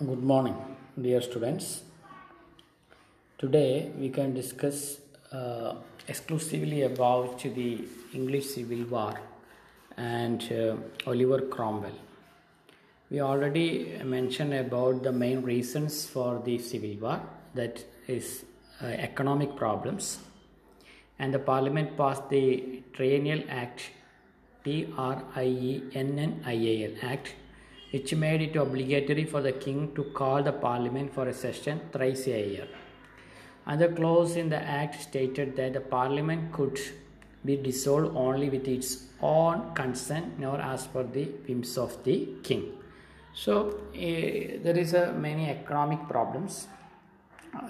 Good morning, dear students. Today we can discuss uh, exclusively about the English Civil War and uh, Oliver Cromwell. We already mentioned about the main reasons for the Civil War that is uh, economic problems and the parliament passed the Triennial Act T R I E N N I A L Act which made it obligatory for the king to call the parliament for a session thrice a year. Another clause in the act stated that the parliament could be dissolved only with its own consent nor as per the whims of the king. So eh, there is a many economic problems.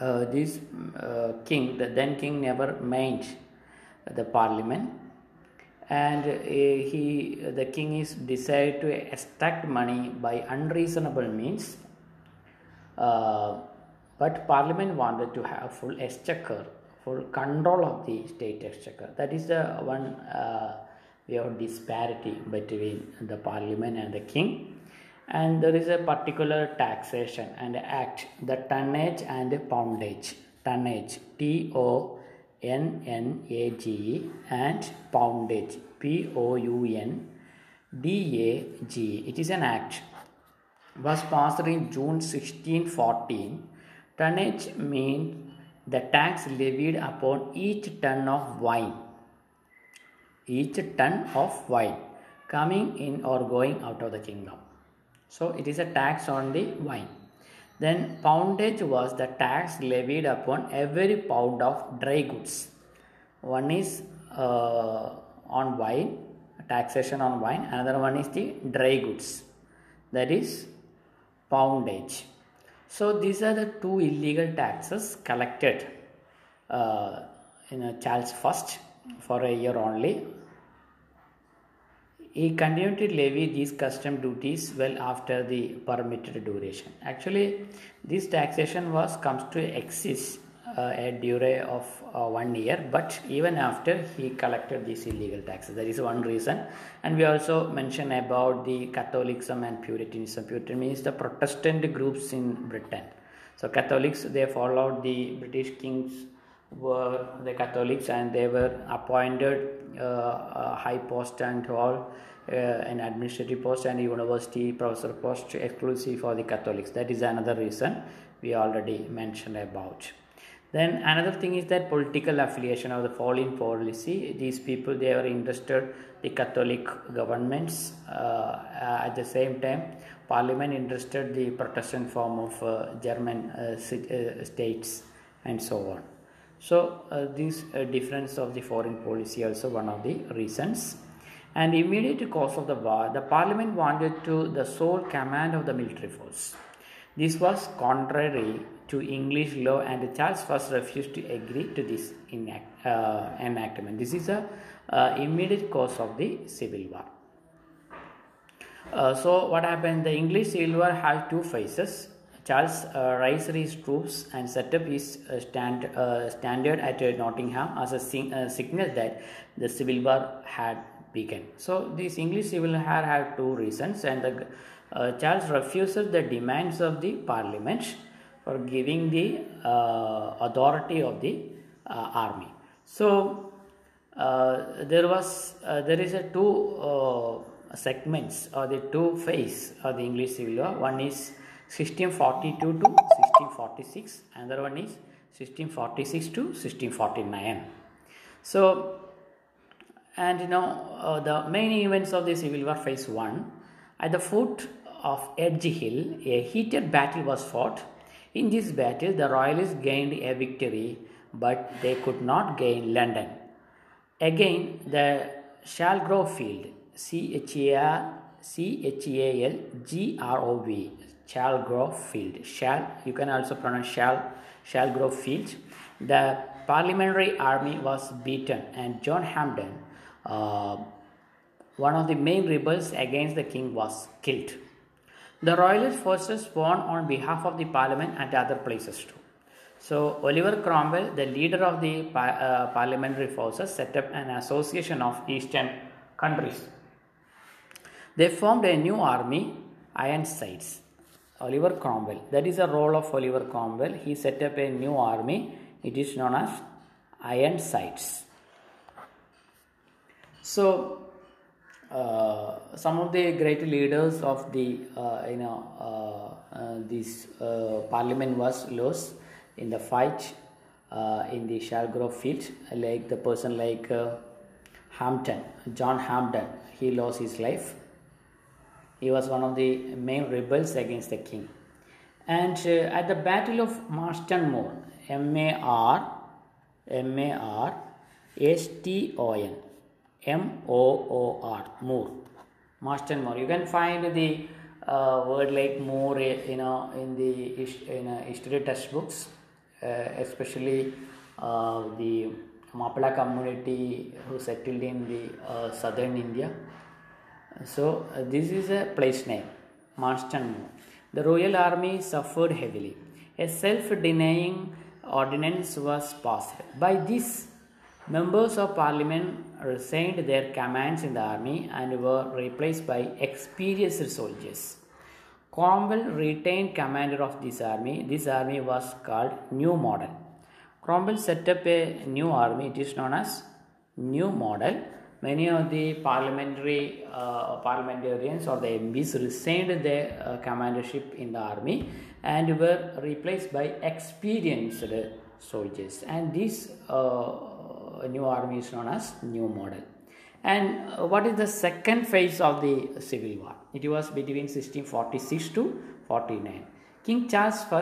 Uh, this uh, king, the then king, never made the parliament and uh, he the king is decided to extract money by unreasonable means. Uh, but parliament wanted to have full exchequer full control of the state exchequer. That is the one uh, we have disparity between the parliament and the king. And there is a particular taxation and act the tonnage and poundage. Tonnage t o n n a g and poundage p o u n d a g. It is an act. Was passed in June 1614 tonnage means the tax levied upon each ton of wine. Each ton of wine coming in or going out of the kingdom. So it is a tax on the wine then poundage was the tax levied upon every pound of dry goods. One is uh, on wine taxation on wine. Another one is the dry goods. That is poundage. So these are the two illegal taxes collected uh, in charles first for a year only he continued to levy these custom duties well after the permitted duration. Actually this taxation was comes to exist uh, a durée of uh, one year but even after he collected these illegal taxes. That is one reason. And we also mention about the catholicism and puritanism. Puritan means the protestant groups in britain. So catholics they followed the british kings were the catholics and they were appointed uh, high post and all uh, an administrative post and university professor post exclusive for the catholics. That is another reason we already mentioned about. Then another thing is that political affiliation of the foreign policy. These people they are interested the catholic governments uh, at the same time parliament interested the protestant form of uh, german states and so on so uh, this uh, difference of the foreign policy also one of the reasons. And immediate cause of the war the parliament wanted to the sole command of the military force. This was contrary to english law and charles first refused to agree to this enact, uh, enactment. This is a immediate cause of the civil war. Uh, so what happened? The english civil war had two phases Charles uh, raised his troops and set up his uh, stand, uh, standard at uh, Nottingham as a sing, uh, signal that the civil war had begun. So this English civil war had two reasons, and the, uh, Charles refused the demands of the Parliament for giving the authority of the army. So there was there is a two segments or the two phase of the English civil war. One is 1642 to 1646 another one is 1646 to 1649 so and you know uh, the main events of the civil war phase 1 at the foot of edge hill a heated battle was fought. In this battle the royalists gained a victory but they could not gain london. Again the shalgrove field c h a r c h a l g r o v Shalgrove Field. Shall you can also pronounce Shall shall grow Field. The parliamentary army was beaten, and John Hampden, uh, one of the main rebels against the king, was killed. The royalist forces won on behalf of the parliament at other places too. So Oliver Cromwell, the leader of the uh, parliamentary forces, set up an association of eastern countries. They formed a new army, Ironsides Oliver Cromwell. That is the role of Oliver Cromwell. He set up a new army. It is known as Ironsides. So, uh, some of the great leaders of the uh, you know uh, uh, this uh, parliament was lost in the fight uh, in the Shalgrove field, like the person like Hampden, John Hampden, he lost his life. He was one of the main rebels against the king. And uh, at the Battle of Marston Moor, M A R M A R S T O N M O O R Moor, Marston Moor. You can find the uh, word like Moor, you know, in the in uh, history textbooks, uh, especially uh, the Mappila community who settled in the uh, southern India. So uh, this is a place name, Marston The royal army suffered heavily. A self-denying ordinance was passed. By this, members of parliament resigned their commands in the army and were replaced by experienced soldiers. Cromwell retained commander of this army. This army was called New Model. Cromwell set up a new army. It is known as New Model. Many of the parliamentary uh, parliamentarians or the MPs resigned their uh, commandership in the army and were replaced by experienced soldiers. And this uh, new army is known as New Model. And uh, what is the second phase of the Civil War? It was between 1646 to 49. King Charles I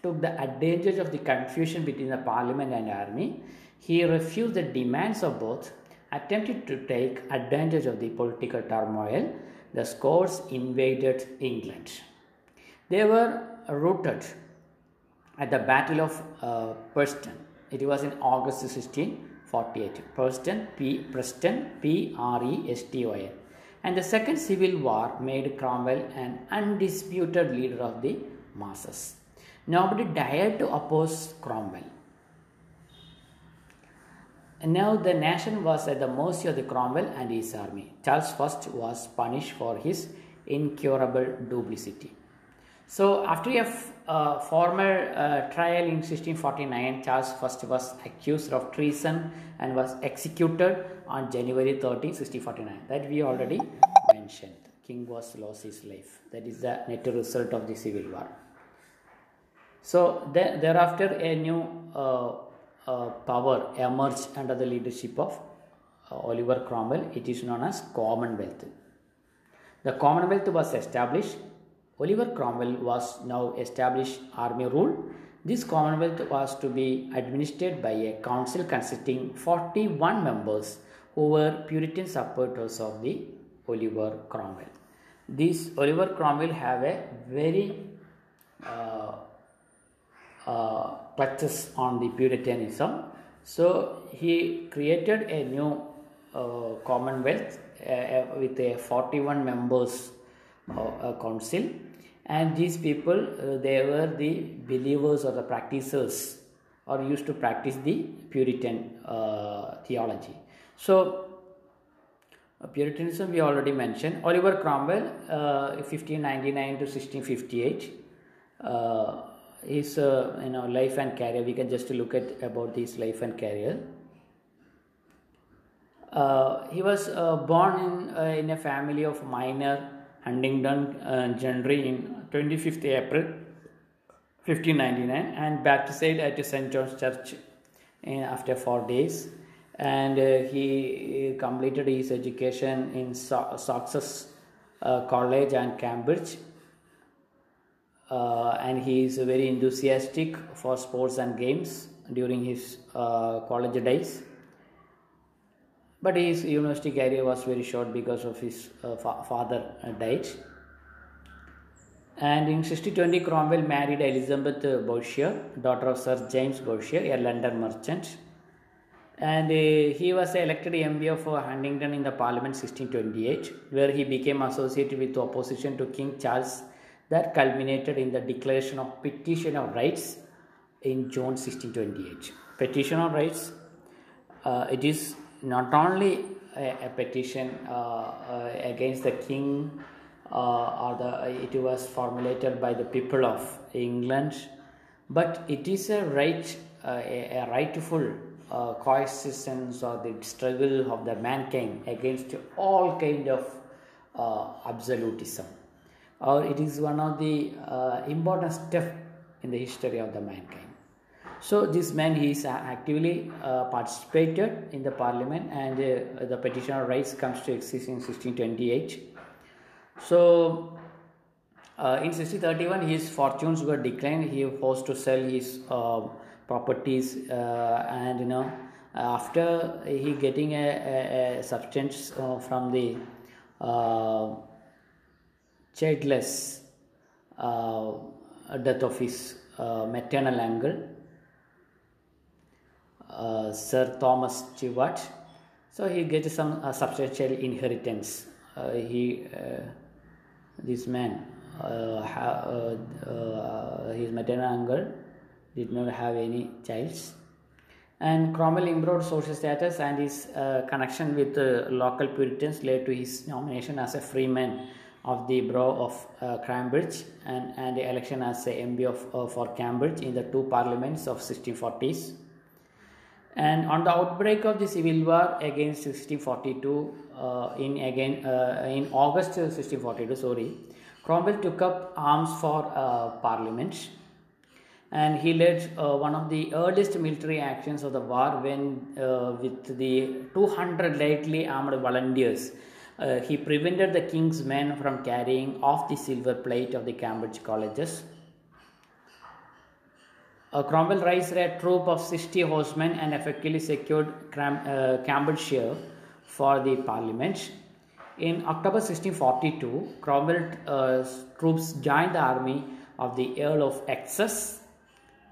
took the advantage of the confusion between the parliament and army. He refused the demands of both, attempted to take advantage of the political turmoil. The Scots invaded England. They were routed at the Battle of uh, Preston. It was in August 1648. Preston, P. Preston, P. R. E. S. T. O. N. And the Second Civil War made Cromwell an undisputed leader of the masses. Nobody dared to oppose Cromwell. Now the nation was at the mercy of the Cromwell and his army. Charles I was punished for his incurable duplicity. So after a uh, formal uh, trial in 1649, Charles I was accused of treason and was executed on January 13, 1649. That we already mentioned. King was lost his life. That is the net result of the civil war. So the- thereafter, a new uh, uh, power emerged under the leadership of uh, Oliver Cromwell. It is known as Commonwealth. The Commonwealth was established. Oliver Cromwell was now established army rule. This Commonwealth was to be administered by a council consisting 41 members who were Puritan supporters of the Oliver Cromwell. This Oliver Cromwell have a very uh, uh, clutches on the Puritanism. So he created a new uh, Commonwealth uh, with a 41 members uh, council, and these people uh, they were the believers or the practitioners or used to practice the Puritan uh, theology. So uh, Puritanism we already mentioned. Oliver Cromwell, uh, 1599 to 1658. Uh, his uh, you know life and career. We can just look at about his life and career. Uh, he was uh, born in uh, in a family of minor Huntingdon uh, gentry in 25th April 1599 and baptized at St John's Church in, after four days. And uh, he completed his education in so- uh, College and Cambridge uh, and he is very enthusiastic for sports and games during his uh, college days. But his university career was very short because of his uh, fa- father uh, died. And in 1620, Cromwell married Elizabeth Bourchier, daughter of Sir James Bourchier, a London merchant. And uh, he was elected MP for uh, Huntingdon in the Parliament 1628, where he became associated with opposition to King Charles that culminated in the declaration of petition of rights in June 1628. Petition of rights, uh, it is not only a, a petition uh, uh, against the king uh, or the it was formulated by the people of England, but it is a right uh, a, a rightful uh, coexistence or the struggle of the mankind against all kind of uh, absolutism, or it is one of the uh, important step in the history of the mankind. So this man he is actively uh, participated in the parliament and uh, the of rights comes to exist in 1628. So uh, in 1631 his fortunes were declined. He was forced to sell his uh, properties uh, and you know after he getting a, a, a substance uh, from the childless death of his maternal uncle uh, Sir Thomas Steward. So he gets some uh, substantial inheritance. Uh, he, uh, this man, uh, uh, his maternal uncle did not have any childs. And Cromwell improved social status and his connection with local Puritans led to his nomination as a freeman of the borough of Cambridge and, and the election as a MP of, for Cambridge in the two parliaments of 1640s. And on the outbreak of the civil war against 1642, uh, in again uh, in August 1642, sorry, Cromwell took up arms for uh, Parliament, and he led uh, one of the earliest military actions of the war when, uh, with the 200 lightly armed volunteers, uh, he prevented the king's men from carrying off the silver plate of the Cambridge colleges uh, Cromwell raised a troop of 60 horsemen and effectively secured Cram- uh, Cambridgeshire for the parliament. In October 1642, Cromwell's uh, troops joined the army of the Earl of Essex,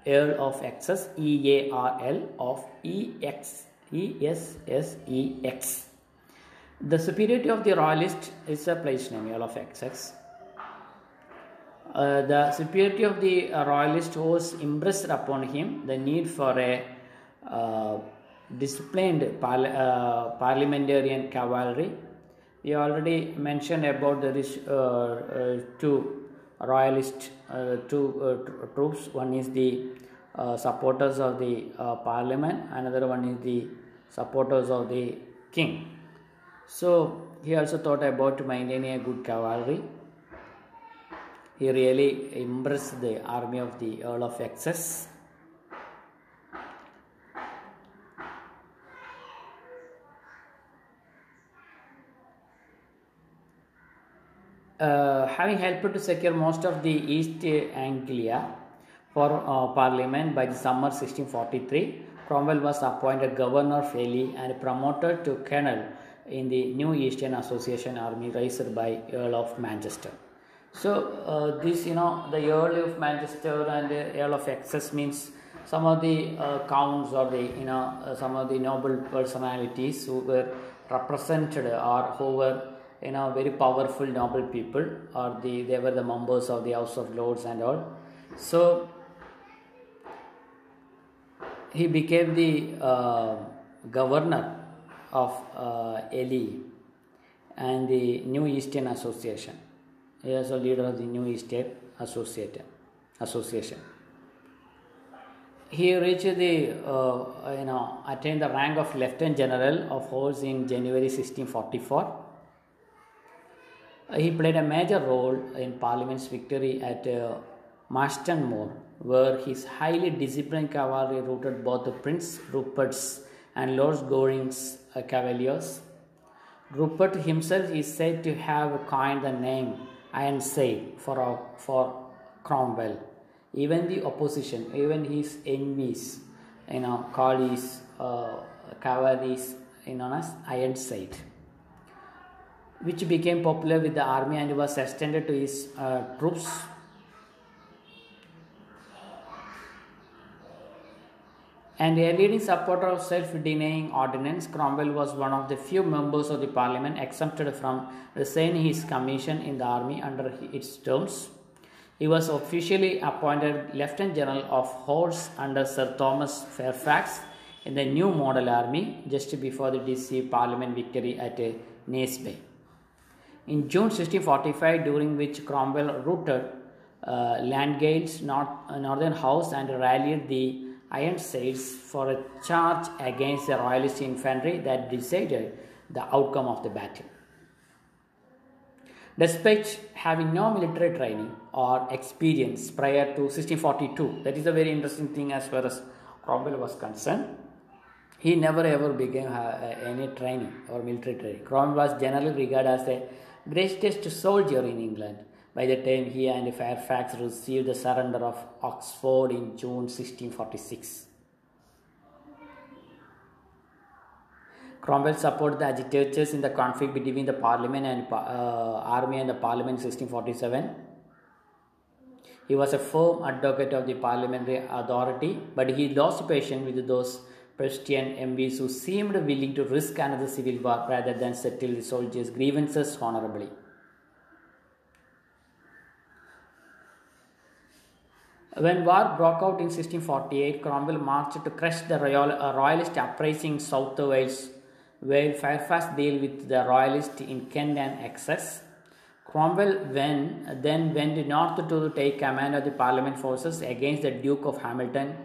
Earl of Essex, E A R L of E X E S S E X. The superiority of the royalist is a place name, of XX. Uh, the superiority of the uh, royalist was impressed upon him the need for a uh, disciplined uh, parliamentarian cavalry. We already mentioned about the uh, two royalist two troops. One is the supporters of the parliament, another one is the supporters of the king. So he also thought about maintaining a good cavalry he really impressed the army of the Earl of Essex. Uh, having helped to secure most of the East Anglia for uh, Parliament by the summer 1643, Cromwell was appointed Governor of Fairlie and promoted to Colonel in the new Eastern Association Army raised by Earl of Manchester. So uh, this, you know, the Earl of Manchester and the Earl of Essex means some of the uh, counts or the, you know, uh, some of the noble personalities who were represented or who were, you know, very powerful noble people or the, they were the members of the House of Lords and all. So he became the uh, governor of uh, Ely and the New Eastern Association. He is a leader of the New Eastern Association. Association. He reached the, uh, you know, attained the rank of Lieutenant General of Horse in January 1644. He played a major role in Parliament's victory at uh, Marston Moor, where his highly disciplined cavalry routed both the Prince Rupert's and Lord Goring's uh, cavaliers. Rupert himself is said to have coined the name Ironside for, uh, for Cromwell. Even the opposition, even his enemies, you know, his uh, cavalries known as Ironside, which became popular with the army and was extended to his uh, troops and a leading supporter of self-denying ordinance, Cromwell was one of the few members of the parliament exempted from resigning his commission in the army under its terms. He was officially appointed Lieutenant General of Horse under Sir Thomas Fairfax in the new model army just before the DC Parliament victory at Naseby. In June 1645, during which Cromwell routed uh, Langdale's north, uh, northern house and rallied the Ironsides for a charge against the royalist infantry that decided the outcome of the battle. Despite having no military training or experience prior to 1642, that is a very interesting thing as far as Cromwell was concerned. He never ever began uh, any training or military training. Cromwell was generally regarded as the greatest soldier in England by the time he and Fairfax received the surrender of Oxford in June 1646. Cromwell supported the agitators in the conflict between the parliament and uh, army and the parliament in 1647. He was a firm advocate of the parliamentary authority, but he lost patience with those Prussian MPs who seemed willing to risk another civil war rather than settle the soldiers' grievances honorably. When war broke out in 1648, Cromwell marched to crush the royal, uh, royalist uprising south Wales, while Fairfax dealt with the royalists in Kent and Essex. Cromwell when, then went north to take command of the Parliament forces against the Duke of Hamilton,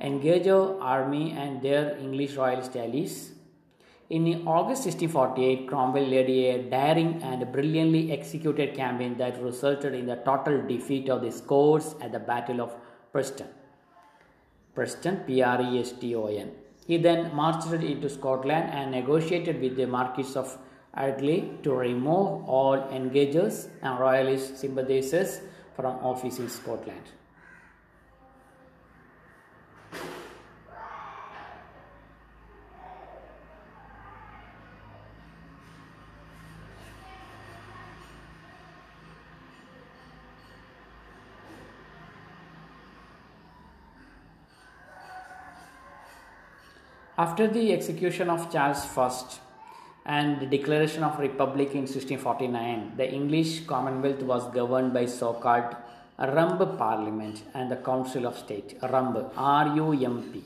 engaged army and their English royalist allies. In August 1648, Cromwell led a daring and brilliantly executed campaign that resulted in the total defeat of the Scots at the Battle of Preston. Preston, P-R-E-S-T-O-N. He then marched into Scotland and negotiated with the Marquis of Argyll to remove all engagers and royalist sympathizers from office in Scotland. After the execution of Charles I and the declaration of republic in 1649, the English Commonwealth was governed by so-called Rump Parliament and the Council of State, Rump, R-U-M-P.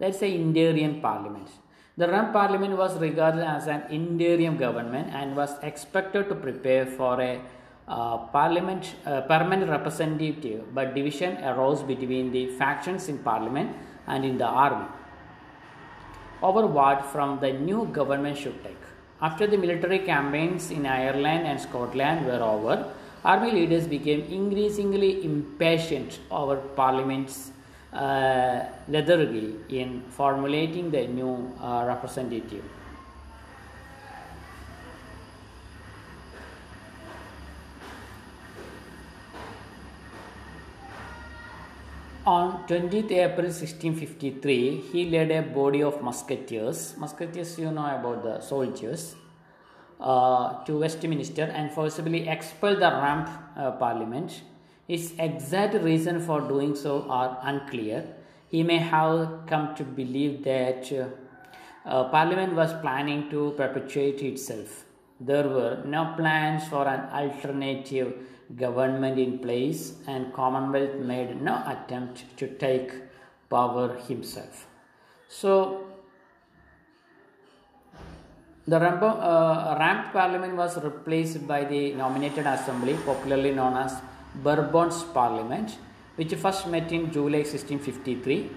That's the Indian Parliament. The Rump Parliament was regarded as an interim government and was expected to prepare for a uh, parliament uh, permanent representative, but division arose between the factions in parliament and in the army over what from the new government should take. After the military campaigns in Ireland and Scotland were over, army leaders became increasingly impatient over Parliament's uh, lethargy in formulating the new uh, representative. On 20th April 1653, he led a body of musketeers, musketeers you know about the soldiers, uh, to Westminster and forcibly expelled the Rump uh, Parliament. His exact reason for doing so are unclear. He may have come to believe that uh, uh Parliament was planning to perpetuate itself. There were no plans for an alternative government in place and Commonwealth made no attempt to take power himself. So the Rump, uh, Rump Parliament was replaced by the nominated assembly, popularly known as Barebone's Parliament, which first met in July 1653.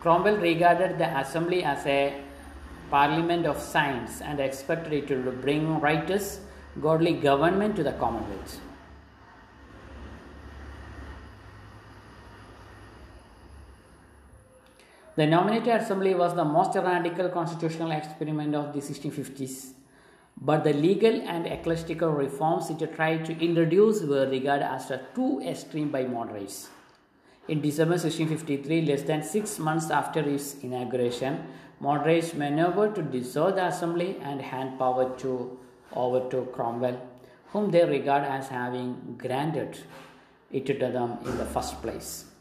Cromwell regarded the assembly as a parliament of science and expected it to bring righteous, godly government to the Commonwealth. The nominated assembly was the most radical constitutional experiment of the 1650s, but the legal and ecclesiastical reforms it tried to introduce were regarded as too extreme by moderates. In December 1653, less than six months after its inauguration, moderates maneuvered to dissolve the assembly and hand power to, over to Cromwell, whom they regard as having granted it to them in the first place.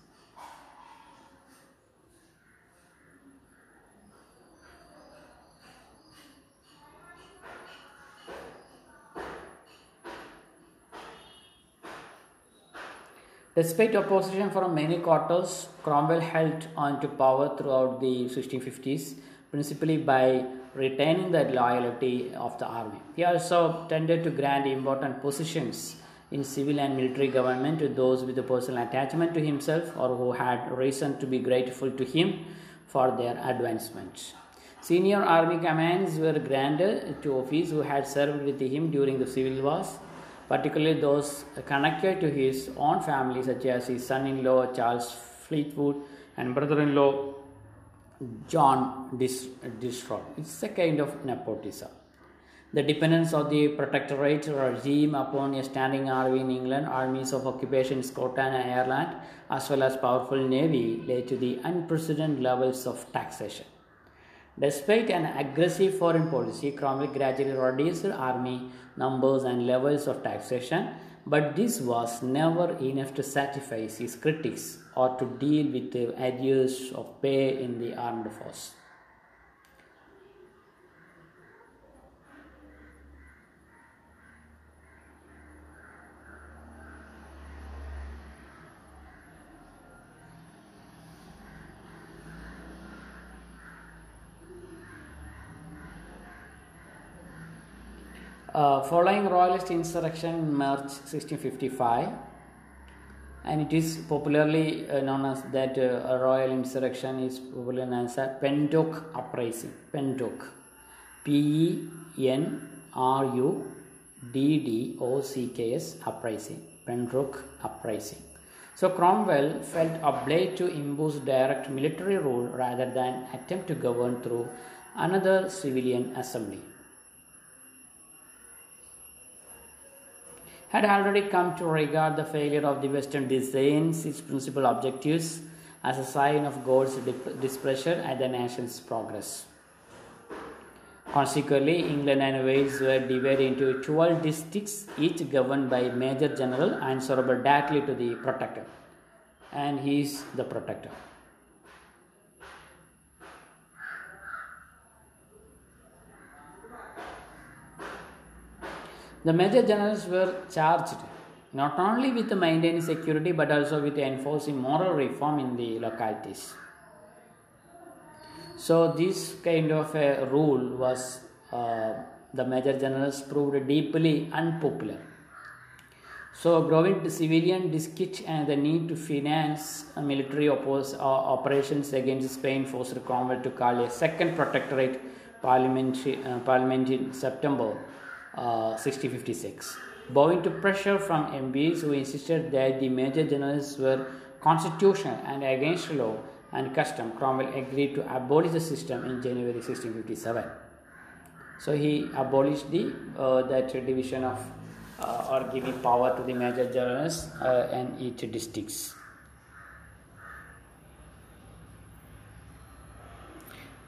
Despite opposition from many quarters, Cromwell held on to power throughout the 1650s, principally by retaining the loyalty of the army. He also tended to grant important positions in civil and military government to those with a personal attachment to himself or who had reason to be grateful to him for their advancement. Senior army commands were granted to officers who had served with him during the civil wars, particularly those connected to his own family, such as his son in law Charles Fleetwood and brother in law John Disbrowe. It's a kind of nepotism. The dependence of the protectorate regime upon a standing army in England, armies of occupation in Scotland and Ireland, as well as powerful navy, led to the unprecedented levels of taxation. Despite an aggressive foreign policy, Cromwell gradually reduced the army numbers and levels of taxation, but this was never enough to satisfy his critics or to deal with the arrears of pay in the armed force. Uh, following royalist insurrection in March 1655, and it is popularly uh, known as that uh, royal insurrection is popularly known as a Penruddock uprising. Penruddock, P E N R U D D O C K S uprising. Penruddock uprising. So Cromwell felt obliged to impose direct military rule rather than attempt to govern through another civilian assembly. Had already come to regard the failure of the Western designs, its principal objectives, as a sign of God's displeasure at the nation's progress. Consequently, England and Wales were divided into 12 districts, each governed by Major General answerable directly to the Protector. And he is the Protector. The major generals were charged not only with maintaining security but also with enforcing moral reform in the localities. So, this kind of a rule was uh, the major generals proved deeply unpopular. So, growing civilian disquiet and the need to finance military oppose, uh, operations against Spain forced Cromwell to call a second protectorate parliament, uh, parliament in September 1656. Uh, Bowing to pressure from MPs who insisted that the major generals were constitutional and against law and custom, Cromwell agreed to abolish the system in January 1657. So he abolished the uh, that division of uh, or giving power to the major generals uh, and each districts.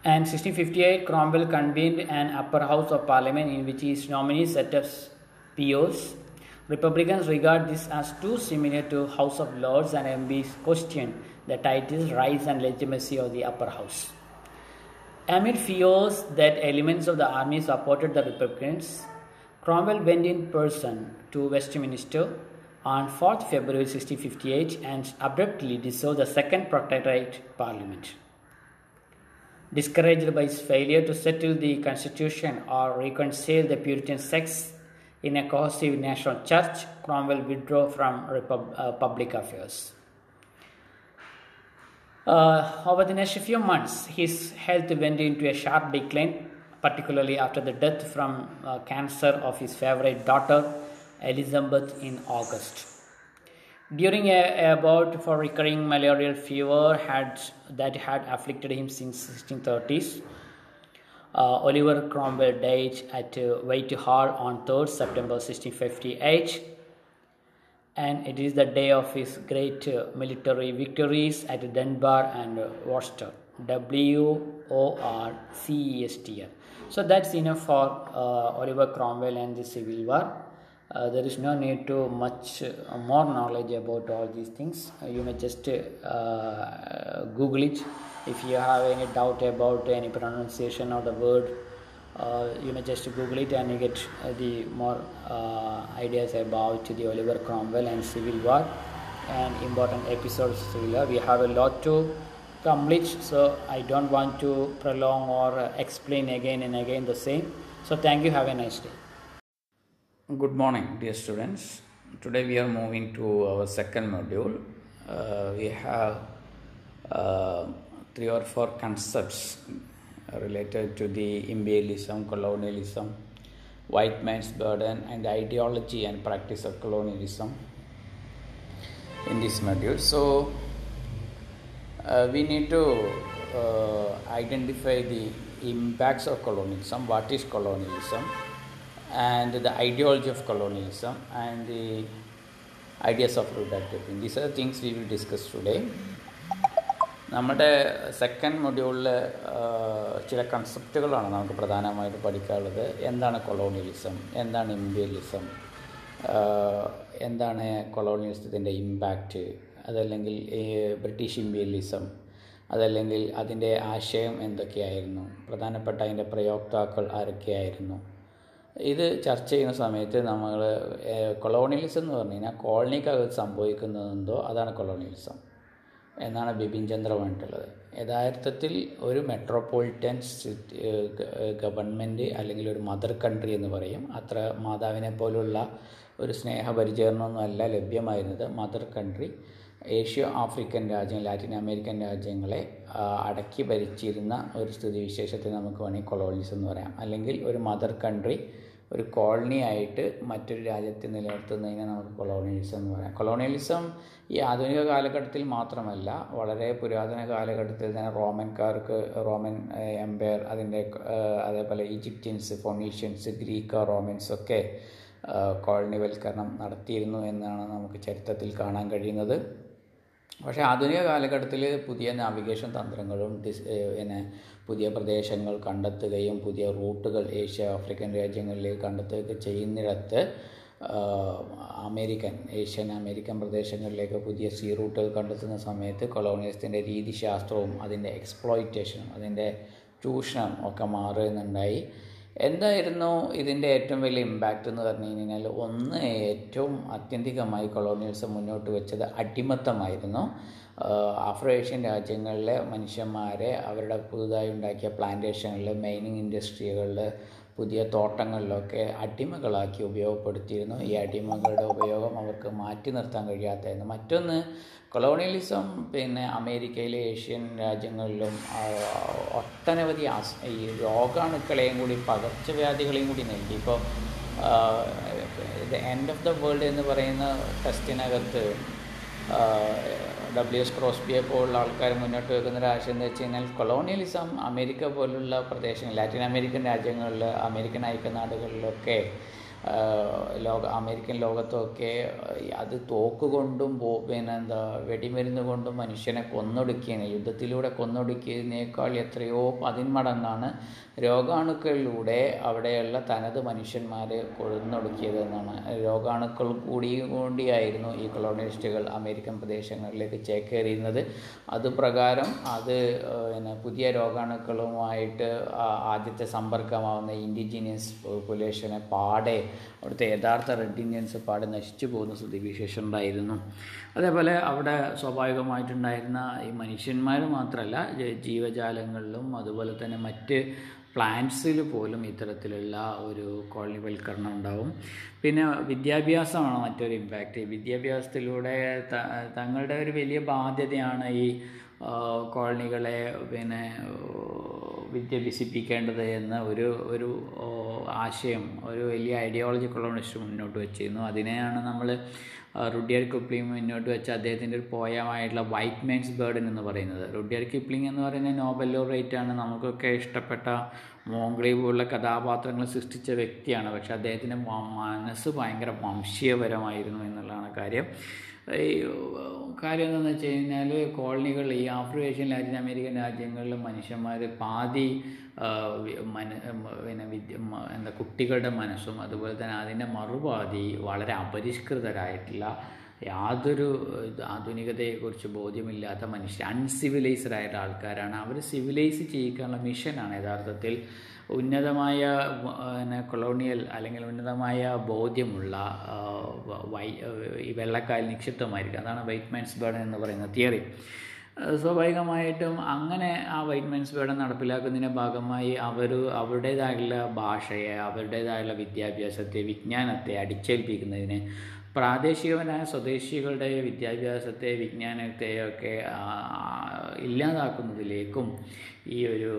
And 1658 Cromwell convened an upper house of parliament in which his nominees set up peers. Republicans regard this as too similar to House of Lords and MPs question the titles, rights and legitimacy of the upper house. Amid fears that elements of the army supported the Republicans, Cromwell went in person to Westminster on 4th February 1658 and abruptly dissolved the Second Protectorate Parliament. Discouraged by his failure to settle the constitution or reconcile the Puritan sects in a cohesive national church, Cromwell withdrew from Repub- uh, public affairs. Uh, over the next few months, his health went into a sharp decline, particularly after the death from uh, cancer of his favorite daughter, Elizabeth, in August. During a, a bout for recurring malarial fever had that had afflicted him since 1630s, uh, Oliver Cromwell died at uh, Whitehall on 3rd September 1658 and it is the day of his great uh, military victories at Dunbar and uh, Worcester. W O R C E S T R. So that's enough for uh, Oliver Cromwell and the Civil War. Uh, there is no need to much uh, more knowledge about all these things. Uh, you may just uh, google it. If you have any doubt about any pronunciation of the word uh, you may just google it and you get the more ideas about the oliver cromwell and civil war and important episodes we have a lot to complete so i don't want to prolong or uh, explain again and again the same. So thank you. Have a nice day Good morning, dear students. Today we are moving to our second module. Uh, we have uh, three or four concepts related to the imperialism, colonialism, white man's burden, and the ideology and practice of colonialism in this module. So, uh, we need to uh, identify the impacts of colonialism, what is colonialism, and the ideology of colonialism, and the ideas of reductivity. These are the things we will discuss today. നമ്മുടെ second മൊഡ്യൂളിൽ ചില കൺസെപ്റ്റുകളാണ് നമുക്ക് പ്രധാനമായിട്ട് പഠിക്കാനുള്ളത്. എന്താണ് colonialism എന്താണ് imperialism എന്താണ് കൊളോണിയലിസത്തിന്റെ ഇമ്പാക്റ്റ് അതല്ലെങ്കിൽ ബ്രിട്ടീഷ് ഇമ്പീരിയലിസം അതല്ലെങ്കിൽ അതിന്റെ ആശയം എന്തൊക്കെയായിരുന്നു? പ്രധാനപ്പെട്ട അതിന്റെ പ്രയോക്താക്കൾ ആരൊക്കെയായിരുന്നു? ഇത് ചർച്ച ചെയ്യുന്ന സമയത്ത് നമ്മൾ കൊളോണിയലിസം എന്ന് പറഞ്ഞു കഴിഞ്ഞാൽ കോളനിക്കകത്ത് സംഭവിക്കുന്നതെന്തോ അതാണ് കൊളോണിയലിസം എന്നാണ് ബിപിൻ ചന്ദ്ര പറഞ്ഞിട്ടുള്ളത്. യഥാർത്ഥത്തിൽ ഒരു മെട്രോപൊളിറ്റൻ സിറ്റി ഗവൺമെന്റ് അല്ലെങ്കിൽ ഒരു മദർ കൺട്രി എന്ന് പറയും. അത്ര മാതാവിനെ പോലുള്ള ഒരു സ്നേഹപരിചരണമൊന്നുമല്ല ലഭ്യമായിരുന്നത് മദർ കൺട്രി ഏഷ്യ ആഫ്രിക്കൻ രാജ്യങ്ങൾ ലാറ്റിൻ അമേരിക്കൻ രാജ്യങ്ങളെ അടക്കി ഭരിച്ചിരുന്ന ഒരു സ്ഥിതിവിശേഷത്തെ നമുക്ക് വേണമെങ്കിൽ കൊളോണിസം എന്ന് പറയാം. അല്ലെങ്കിൽ ഒരു മദർ കൺട്രി ഒരു കോളനി ആയിട്ട് മറ്റൊരു രാജ്യത്തെ നിലനിർത്തുന്നതിനെ നമുക്ക് കൊളോണിയലിസം എന്ന് പറയാം. കൊളോണിയലിസം ഈ ആധുനിക കാലഘട്ടത്തിൽ മാത്രമല്ല വളരെ പുരാതന കാലഘട്ടത്തിൽ തന്നെ റോമൻകാർക്ക് റോമൻ എംപയർ അതിന്റെ അതേപോലെ ഈജിപ്ഷ്യൻസ് ഫൊണീഷ്യൻസ് ഗ്രീക്ക് റോമൻസ് ഒക്കെ കോളനിവൽക്കരണം നടത്തിയിരുന്നു എന്നാണ് നമുക്ക് ചരിത്രത്തിൽ കാണാൻ കഴിയുന്നത്. പക്ഷേ ആധുനിക കാലഘട്ടത്തിൽ പുതിയ നാവിഗേഷൻ തന്ത്രങ്ങളും ഡിസ് പിന്നെ പുതിയ പ്രദേശങ്ങൾ കണ്ടെത്തുകയും പുതിയ റൂട്ടുകൾ ഏഷ്യ ആഫ്രിക്കൻ രാജ്യങ്ങളിലേക്ക് കണ്ടെത്തുകയൊക്കെ ചെയ്യുന്നിടത്ത് അമേരിക്കൻ ഏഷ്യൻ അമേരിക്കൻ പ്രദേശങ്ങളിലേക്ക് പുതിയ സീ റൂട്ടുകൾ കണ്ടെത്തുന്ന സമയത്ത് കൊളോണിയലിസത്തിന്റെ രീതിശാസ്ത്രവും അതിന്റെ എക്സ്പ്ലോയിറ്റേഷനും അതിന്റെ ചൂഷണം ഒക്കെ മാറുന്നുണ്ടായി എന്തായിരുന്നു ഇതിന്റെ ഏറ്റവും വലിയ ഇമ്പാക്റ്റ് എന്ന് പറഞ്ഞു കഴിഞ്ഞാൽ ഒന്ന് ഏറ്റവും അത്യന്തികമായി കൊളോണിയൽസ് മുന്നോട്ട് വെച്ചത് അടിമത്തമായിരുന്നു. ആഫ്രോ ഏഷ്യൻ രാജ്യങ്ങളിലെ മനുഷ്യന്മാരെ അവരുടെ പുതുതായി ഉണ്ടാക്കിയ പ്ലാന്റേഷനിൽ മൈനിങ് ഇൻഡസ്ട്രികളിൽ പുതിയ തോട്ടങ്ങളിലൊക്കെ അടിമകളാക്കി ഉപയോഗപ്പെടുത്തിയിരുന്നു. ഈ അടിമകളുടെ ഉപയോഗം അവർക്ക് മാറ്റി നിർത്താൻ കഴിയാത്തായിരുന്നു മറ്റൊന്ന് കൊളോണിയലിസം പിന്നെ അമേരിക്കയിലെ ഏഷ്യൻ രാജ്യങ്ങളിലും ഒട്ടനവധി ഈ രോഗാണുക്കളെയും കൂടി പകർച്ചവ്യാധികളെയും കൂടി നൽകി ഇപ്പോൾ the end of the world എന്ന് പറയുന്ന ടെസ്റ്റിനകത്ത് ഡബ്ല്യു എസ് ക്രോസ്ബിയെ പോലുള്ള ആൾക്കാർ മുന്നോട്ട് വെക്കുന്ന ഒരു ആശയം എന്ന് വെച്ച് കഴിഞ്ഞാൽ കൊളോണിയലിസം അമേരിക്ക പോലുള്ള പ്രദേശങ്ങൾ ലാറ്റിൻ അമേരിക്കൻ രാജ്യങ്ങളിൽ അമേരിക്കൻ ഐക്യനാടുകളിലൊക്കെ ലോക അമേരിക്കൻ ലോകത്തൊക്കെ അത് തോക്കുകൊണ്ടും പിന്നെ എന്താ വെടിമരുന്ന് കൊണ്ടും മനുഷ്യനെ കൊന്നൊടുക്കിയതിനെ യുദ്ധത്തിലൂടെ കൊന്നൊടുക്കിയതിനേക്കാൾ എത്രയോ പതിന്മടങ്ങാണ് രോഗാണുക്കളിലൂടെ അവിടെയുള്ള തനത് മനുഷ്യന്മാരെ കൊന്നൊടുക്കിയതെന്നാണ് രോഗാണുക്കൾ കൂടി കൂടിയായിരുന്നു ഈ കൊളോണിയലിസ്റ്റുകൾ അമേരിക്കൻ പ്രദേശങ്ങളിലേക്ക് ചേക്കേറിയുന്നത് അതുപ്രകാരം അത് പിന്നെ പുതിയ രോഗാണുക്കളുമായിട്ട് ആദ്യത്തെ സമ്പർക്കമാവുന്ന ഇൻഡിജീനിയസ് പോപ്പുലേഷനെ പാടെ അവിടുത്തെ യഥാർത്ഥ റെഡ് ഇന്ത്യൻസ് പാടെ നശിച്ചു പോകുന്ന സ്ഥിതിവിശേഷം ഉണ്ടായിരുന്നു. അതേപോലെ അവിടെ സ്വാഭാവികമായിട്ടുണ്ടായിരുന്ന ഈ മനുഷ്യന്മാർ മാത്രമല്ല ജീവജാലങ്ങളിലും അതുപോലെ തന്നെ മറ്റ് പ്ലാന്റ്സിൽ പോലും ഇത്തരത്തിലുള്ള ഒരു കോളനിവൽക്കരണം ഉണ്ടാവും. പിന്നെ വിദ്യാഭ്യാസമാണ് മറ്റൊരു ഇമ്പാക്റ്റ് വിദ്യാഭ്യാസത്തിലൂടെ തങ്ങളുടെ ഒരു വലിയ ബാധ്യതയാണ് ഈ കോളനികളെ പിന്നെ വിദ്യാഭ്യസിപ്പിക്കേണ്ടത് എന്ന ഒരു ഒരു ആശയം ഒരു വലിയ ഐഡിയോളജിക്കുള്ള മുന്നോട്ട് വെച്ചിരുന്നു. അതിനെയാണ് നമ്മൾ റുഡിയർ കിപ്ലിംഗ് മുന്നോട്ട് വെച്ച അദ്ദേഹത്തിന്റെ ഒരു പോയമായിട്ടുള്ള വൈറ്റ് മാൻസ് ബേർഡൻ എന്ന് പറയുന്നത്. റുഡിയർ കിപ്ലിംഗ് എന്ന് പറയുന്ന നോബൽ ആണ്. നമുക്കൊക്കെ ഇഷ്ടപ്പെട്ട മോംഗ്ലി പോലുള്ള കഥാപാത്രങ്ങൾ സൃഷ്ടിച്ച വ്യക്തിയാണ്. പക്ഷേ അദ്ദേഹത്തിന്റെ മനസ്സ് ഭയങ്കര വംശീയപരമായിരുന്നു എന്നുള്ളതാണ് കാര്യം. ഈ കാര്യം എന്താണെന്ന് വെച്ച് കഴിഞ്ഞാൽ കോളനികൾ ഈ ആഫ്രിക്കേഷ്യൻ ലാറ്റിൻ അമേരിക്കൻ രാജ്യങ്ങളിൽ മനുഷ്യന്മാർ പാതി മന പിന്നെ വിദ്യ എന്താ കുട്ടികളുടെ മനസ്സും അതുപോലെ തന്നെ അതിന്റെ മറുപാതി വളരെ അപരിഷ്കൃതരായിട്ടുള്ള യാതൊരു ആധുനികതയെക്കുറിച്ച് ബോധ്യമില്ലാത്ത മനുഷ്യർ അൺസിവിലൈസ്ഡ് ആയിട്ടുള്ള ആൾക്കാരാണ്. അവർ സിവിലൈസ് ചെയ്യിക്കാനുള്ള മിഷനാണ് യഥാർത്ഥത്തിൽ ഉന്നതമായ പിന്നെ കൊളോണിയൽ അല്ലെങ്കിൽ ഉന്നതമായ ബോധ്യമുള്ള വൈ ഈ വെള്ളക്കായൽ നിക്ഷിപ്തമായിരിക്കും. അതാണ് വൈറ്റ് മാൻസ് ബേഡൻ എന്ന് പറയുന്ന തിയറി. സ്വാഭാവികമായിട്ടും അങ്ങനെ ആ വൈറ്റ് മെൻസ് ബേഡൻ നടപ്പിലാക്കുന്നതിന്റെ ഭാഗമായി അവർ അവരുടേതായുള്ള ഭാഷയെ അവരുടേതായുള്ള വിദ്യാഭ്യാസത്തെ വിജ്ഞാനത്തെ അടിച്ചേൽപ്പിക്കുന്നതിന് പ്രാദേശികപരമായ സ്വദേശികളുടെ വിദ്യാഭ്യാസത്തെ വിജ്ഞാനത്തെയൊക്കെ ഇല്ലാതാക്കുന്നതിലേക്കും ഈ ഒരു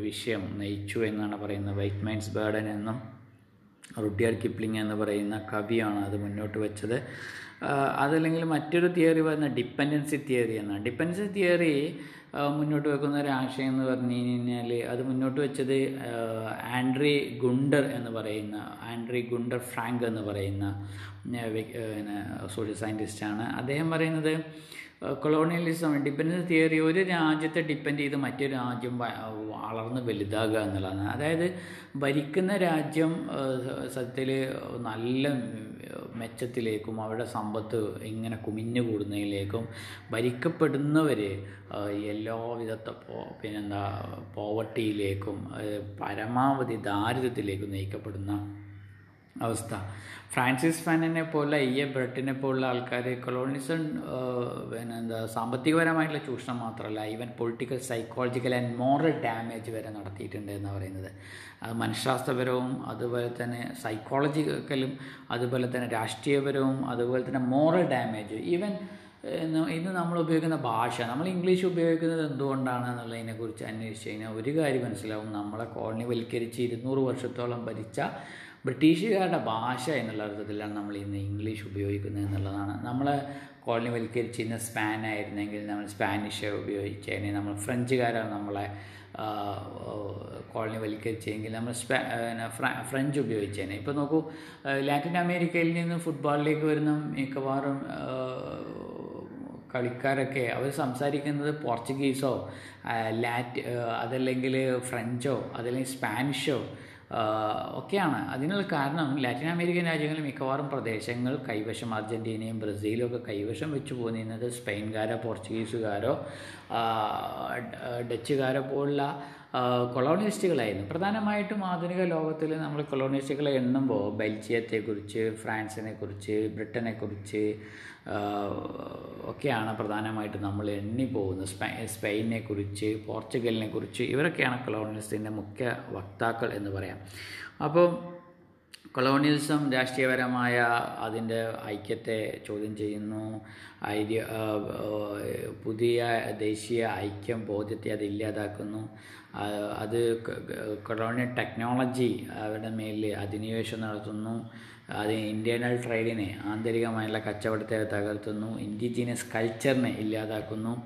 വിഷയം നയിച്ചു എന്നാണ് പറയുന്നത്. വൈറ്റ് മൈൻസ് ബേർഡൻ എന്നും റുഡിയാർഡ് കിപ്ലിംഗ് എന്ന് പറയുന്ന കവിയാണ് അത് മുന്നോട്ട് വെച്ചത്. അതല്ലെങ്കിൽ മറ്റൊരു തിയറി പറയുന്ന ഡിപ്പെൻഡൻസി തിയറി എന്നാണ്. ഡിപ്പെൻഡൻസി തിയറി മുന്നോട്ട് വെക്കുന്ന ഒരു ആശയം എന്ന് പറഞ്ഞു കഴിഞ്ഞാൽ അത് മുന്നോട്ട് വെച്ചത് ആൻഡ്രി ഗുണ്ടർ എന്ന് പറയുന്ന ആൻഡ്രി ഗുണ്ടർ ഫ്രാങ്ക് എന്ന് പറയുന്ന സോഷ്യൽ സയന്റിസ്റ്റാണ് അദ്ദേഹം പറയുന്നത് കൊളോണിയലിസം ഡിപ്പെൻഡൻസ് തിയറി ഒരു രാജ്യത്തെ ഡിപ്പെൻഡ് ചെയ്ത് മറ്റൊരു രാജ്യം വളർന്ന് വലുതാകുക എന്നുള്ളതാണ്. അതായത് ഭരിക്കുന്ന രാജ്യം സത്യത്തിൽ നല്ല മെച്ചത്തിലേക്കും അവരുടെ സമ്പത്ത് ഇങ്ങനെ കുമിഞ്ഞു കൂടുന്നതിലേക്കും ഭരിക്കപ്പെടുന്നവർ എല്ലാ വിധത്തെ പോ പിന്നെന്താ പോവർട്ടിയിലേക്കും പരമാവധി ദാരിദ്ര്യത്തിലേക്കും നയിക്കപ്പെടുന്ന അവസ്ഥ. ഫ്രാൻസിസ് ഫാനിനെ പോലെ ഇ. എ. ബ്രട്ടിനെ പോലുള്ള ആൾക്കാർ കൊളോണിസം പിന്നെ എന്താ സാമ്പത്തികപരമായിട്ടുള്ള ചൂഷണം മാത്രമല്ല even political psychological and moral damage വരെ നടത്തിയിട്ടുണ്ട് എന്ന് പറയുന്നത്. അത് മനഃശാസ്ത്രപരവും അതുപോലെ തന്നെ സൈക്കോളജിക്കലും അതുപോലെ തന്നെ രാഷ്ട്രീയപരവും അതുപോലെ തന്നെ മോറൽ ഡാമേജ് ഈവൻ ഇന്ന് നമ്മൾ ഉപയോഗിക്കുന്ന ഭാഷ നമ്മൾ ഇംഗ്ലീഷ് ഉപയോഗിക്കുന്നത് എന്തുകൊണ്ടാണ് എന്നുള്ളതിനെക്കുറിച്ച് അന്വേഷിച്ച് കഴിഞ്ഞാൽ ഒരു കാര്യം മനസ്സിലാവും. നമ്മളെ കോളനിവൽക്കരിച്ച് ഇരുന്നൂറ് വർഷത്തോളം ഭരിച്ച ബ്രിട്ടീഷുകാരുടെ ഭാഷ എന്നുള്ള അർത്ഥത്തിലാണ് നമ്മൾ ഇന്ന് ഇംഗ്ലീഷ് ഉപയോഗിക്കുന്നത് എന്നുള്ളതാണ്. നമ്മളെ കോളനിവൽക്കരിച്ചിരുന്ന സ്പാൻ ആയിരുന്നെങ്കിൽ നമ്മൾ സ്പാനിഷ് ഉപയോഗിച്ചതിനെ നമ്മൾ ഫ്രഞ്ചുകാരാണ് നമ്മളെ കോളനി കോളനിവൽക്കരിച്ചെങ്കിൽ നമ്മൾ സ്പാ ഫ്ര- ഫ്രഞ്ച് ഉപയോഗിച്ചേനെ. ഇപ്പോൾ നോക്കൂ ലാറ്റിൻ അമേരിക്കയിൽ നിന്ന് ഫുട്ബോളിലേക്ക് വരുന്ന മിക്കവാറും കളിക്കാരൊക്കെ അവർ സംസാരിക്കുന്നത് പോർച്ചുഗീസോ ലാറ്റ് അതല്ലെങ്കിൽ ഫ്രഞ്ചോ അതല്ലെങ്കിൽ സ്പാനിഷോ ഒക്കെയാണ്. അതിനുള്ള കാരണം ലാറ്റിൻ അമേരിക്കൻ രാജ്യങ്ങളിൽ മിക്കവാറും പ്രദേശങ്ങൾ കൈവശം അർജന്റീനയും ബ്രസീലും ഒക്കെ കൈവശം വെച്ച് പോകുന്നത് സ്പെയിൻകാരോ പോർച്ചുഗീസുകാരോ ഡച്ചുകാരോ പോലുള്ള കൊളോണിസ്റ്റുകളായിരുന്നു പ്രധാനമായിട്ടും ആധുനിക ലോകത്തിൽ നമ്മൾ കൊളോണിസ്റ്റുകളെ എണ്ണുമ്പോൾ ബെൽജിയത്തെക്കുറിച്ച് ഫ്രാൻസിനെക്കുറിച്ച് ബ്രിട്ടനെക്കുറിച്ച് ഒക്കെയാണ് പ്രധാനമായിട്ട് നമ്മൾ എണ്ണി പോകുന്നത്. സ്പെ സ്പെയിനെ കുറിച്ച് പോർച്ചുഗലിനെ കുറിച്ച് ഇവരൊക്കെയാണ് കൊളോണിയലിസത്തിന്റെ മുഖ്യ വക്താക്കൾ എന്ന് പറയാം. അപ്പോൾ കൊളോണിയലിസം രാഷ്ട്രീയപരമായ അതിന്റെ ഐക്യത്തെ ചോദ്യം ചെയ്യുന്നു. ഐഡിയ പുതിയ ദേശീയ ഐക്യം ബോധ്യത്തെ അത് ഇല്ലാതാക്കുന്നു. അത് കൊളോണിയൽ ടെക്നോളജി അവരുടെ മേലിൽ അധിനിവേശം നടത്തുന്നു. അത് ഇന്റേർണൽ ട്രേഡിനെ ആന്തരികമായുള്ള കച്ചവടത്തെ തകർത്തുന്നു. ഇൻഡിജീനിയസ് കൾച്ചറിനെ ഇല്ലാതാക്കുന്നു.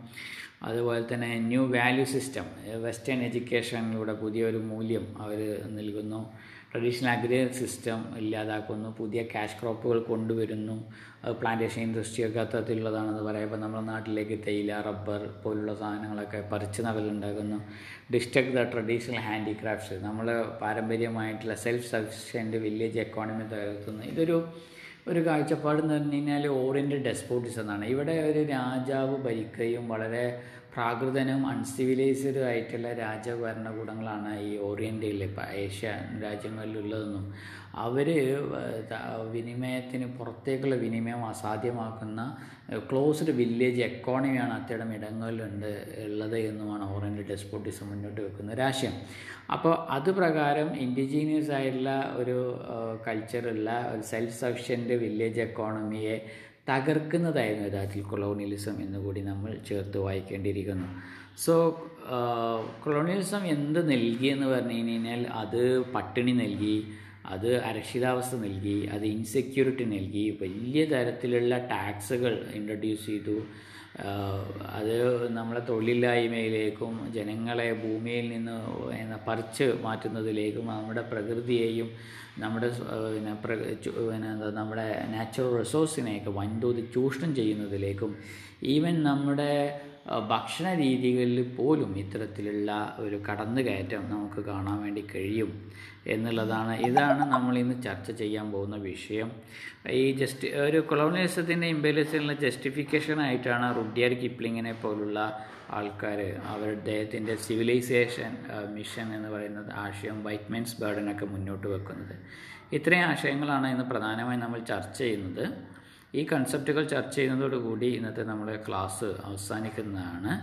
അതുപോലെ തന്നെ ന്യൂ വാല്യൂ സിസ്റ്റം വെസ്റ്റേൺ എഡ്യൂക്കേഷനിലൂടെ പുതിയൊരു മൂല്യം അവർ നൽകുന്നു. ട്രഡീഷണൽ അഗ്രി സിസ്റ്റം ഇല്ലാതാക്കുന്നു. പുതിയ ക്യാഷ് ക്രോപ്പുകൾ കൊണ്ടുവരുന്നു. പ്ലാന്റേഷൻ ഇൻഡസ്ട്രിയൊക്കെ അത്തരത്തിലുള്ളതാണെന്ന് പറയുമ്പോൾ നമ്മുടെ നാട്ടിലേക്ക് തേയില റബ്ബർ പോലുള്ള സാധനങ്ങളൊക്കെ പറിച്ചു നടലുണ്ടാക്കുന്നു. ഡിസ്ട്രക്ട് ദ ട്രഡീഷണൽ ഹാൻഡിക്രാഫ്റ്റ്സ് നമ്മൾ പാരമ്പര്യമായിട്ടുള്ള സെൽഫ് സഫിഷ്യന്റ് വില്ലേജ് എക്കോണമി തകർത്തുന്നു. ഇതൊരു ഒരു കാഴ്ചപ്പാട് എന്ന് പറഞ്ഞു കഴിഞ്ഞാൽ ഓറിയന്റൽ ഡെസ്പോട്ടിസം എന്നാണ്. ഇവിടെ ഒരു രാജാവ് ഭരിക്കുകയും വളരെ പ്രാകൃതനും അൺസിവിലൈസ്ഡും ആയിട്ടുള്ള രാജഭരണകൂടങ്ങളാണ് ഈ ഓറിയന്റിൽ ഇപ്പം ഏഷ്യ രാജ്യങ്ങളിലുള്ളതെന്നും അവർ വിനിമയത്തിന് പുറത്തേക്കുള്ള വിനിമയം അസാധ്യമാക്കുന്ന ക്ലോസ്ഡ് വില്ലേജ് എക്കോണമിയാണ് അത്തരം ഇടങ്ങളിലുണ്ട് ഉള്ളത് എന്നുമാണ് ഓറിയന്റൽ ഡെസ്പോട്ടിസം മുന്നോട്ട് വെക്കുന്ന ആശയം അപ്പോൾ അത് പ്രകാരം ഇൻഡിജീനിയസ് ആയിട്ടുള്ള ഒരു കൾച്ചറുള്ള ഒരു സെൽഫ് സഫിഷ്യന്റ് വില്ലേജ് എക്കോണമിയെ തകർക്കുന്നതായിരുന്നു യഥാർത്ഥത്തിൽ കൊളോണിയലിസം എന്നുകൂടി നമ്മൾ ചേർത്ത് വായിക്കേണ്ടിയിരിക്കുന്നു. സോ കൊളോണിയലിസം എന്ത് നൽകി എന്ന് പറഞ്ഞു കഴിഞ്ഞാൽ അത് പട്ടിണി നൽകി അത് അരക്ഷിതാവസ്ഥ നൽകി അത് ഇൻസെക്യൂരിറ്റി നൽകി വലിയ തരത്തിലുള്ള ടാക്സുകൾ ഇൻട്രൊഡ്യൂസ് ചെയ്തു. ആഹ് അത് നമ്മളെ തൊഴിലില്ലായ്മയിലേക്കും ജനങ്ങളെ ഭൂമിയിൽ നിന്ന് പറിച്ച് മാറ്റുന്നതിലേക്കും നമ്മുടെ പ്രകൃതിയെയും നമ്മുടെ പിന്നെ പിന്നെ എന്താ നമ്മുടെ നാച്ചുറൽ റിസോഴ്സിനെയൊക്കെ വൻതോതിൽ ചൂഷണം ചെയ്യുന്നതിലേക്കും ഈവൻ നമ്മുടെ ഭക്ഷണ രീതികളിൽ പോലും ഇത്തരത്തിലുള്ള ഒരു കടന്നുകയറ്റം നമുക്ക് കാണാൻ വേണ്ടി കഴിയും എന്നുള്ളതാണ്. ഇതാണ് നമ്മൾ ഇന്ന് ചർച്ച ചെയ്യാൻ പോകുന്ന വിഷയം. ഈ ജസ്റ്റ് ഒരു കൊളോണിയലിസത്തിന്റെ ഇമ്പേലിയസിനുള്ള ജസ്റ്റിഫിക്കേഷൻ ആയിട്ടാണ് റുഡിയർ കിപ്ലിങ്ങിനെ പോലുള്ള ആൾക്കാർ അവരുടെ അദ്ദേഹത്തിന്റെ സിവിലൈസേഷൻ മിഷൻ എന്ന് പറയുന്നത് ആശയം വൈറ്റ് മെൻസ് ബേർഡനൊക്കെ മുന്നോട്ട് വെക്കുന്നത്. ഇത്രയും ആശയങ്ങളാണ് ഇന്ന് പ്രധാനമായും നമ്മൾ ചർച്ച ചെയ്യുന്നത്. ഈ കൺസെപ്റ്റുകൾ ചർച്ച ചെയ്യുന്നതോടുകൂടി ഇന്നത്തെ നമ്മുടെ ക്ലാസ് അവസാനിക്കുന്നതാണ്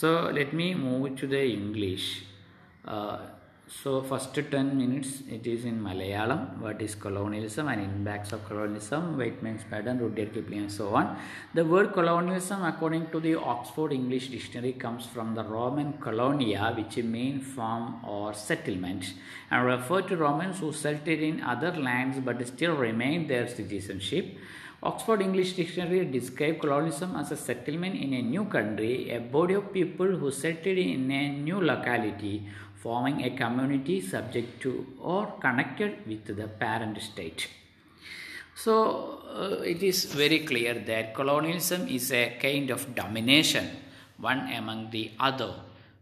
so let me move to the English so first 10 minutes it is in malayalam what is colonialism and impacts of colonialism whiteman's pattern rudyard kipling and so on the word colonialism according to the oxford english dictionary comes from the roman colonia which means farm or settlement and refer to romans who settled in other lands but still remained their citizenship Oxford English Dictionary describes colonialism as a settlement in a new country, a body of people who settled in a new locality, forming a community subject to or connected with the parent state. So uh, it is very clear that colonialism is a kind of domination, one among the other.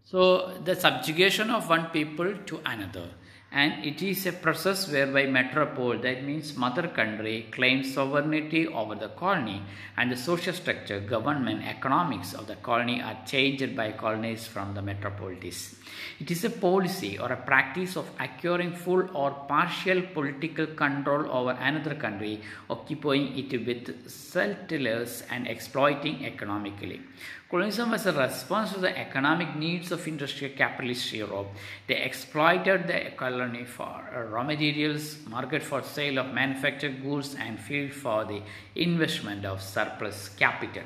So the subjugation of one people to another. And it is a process whereby metropole, that means mother country, claims sovereignty over the colony, and the social structure, government, economics of the colony are changed by colonies from the metropolises. It is a policy or a practice of acquiring full or partial political control over another country, occupying it with settlers and exploiting economically. Colonialism was a response to the economic needs of industrial capitalist Europe. They exploited the colony for uh, raw materials, market for sale of manufactured goods, and field for the investment of surplus capital.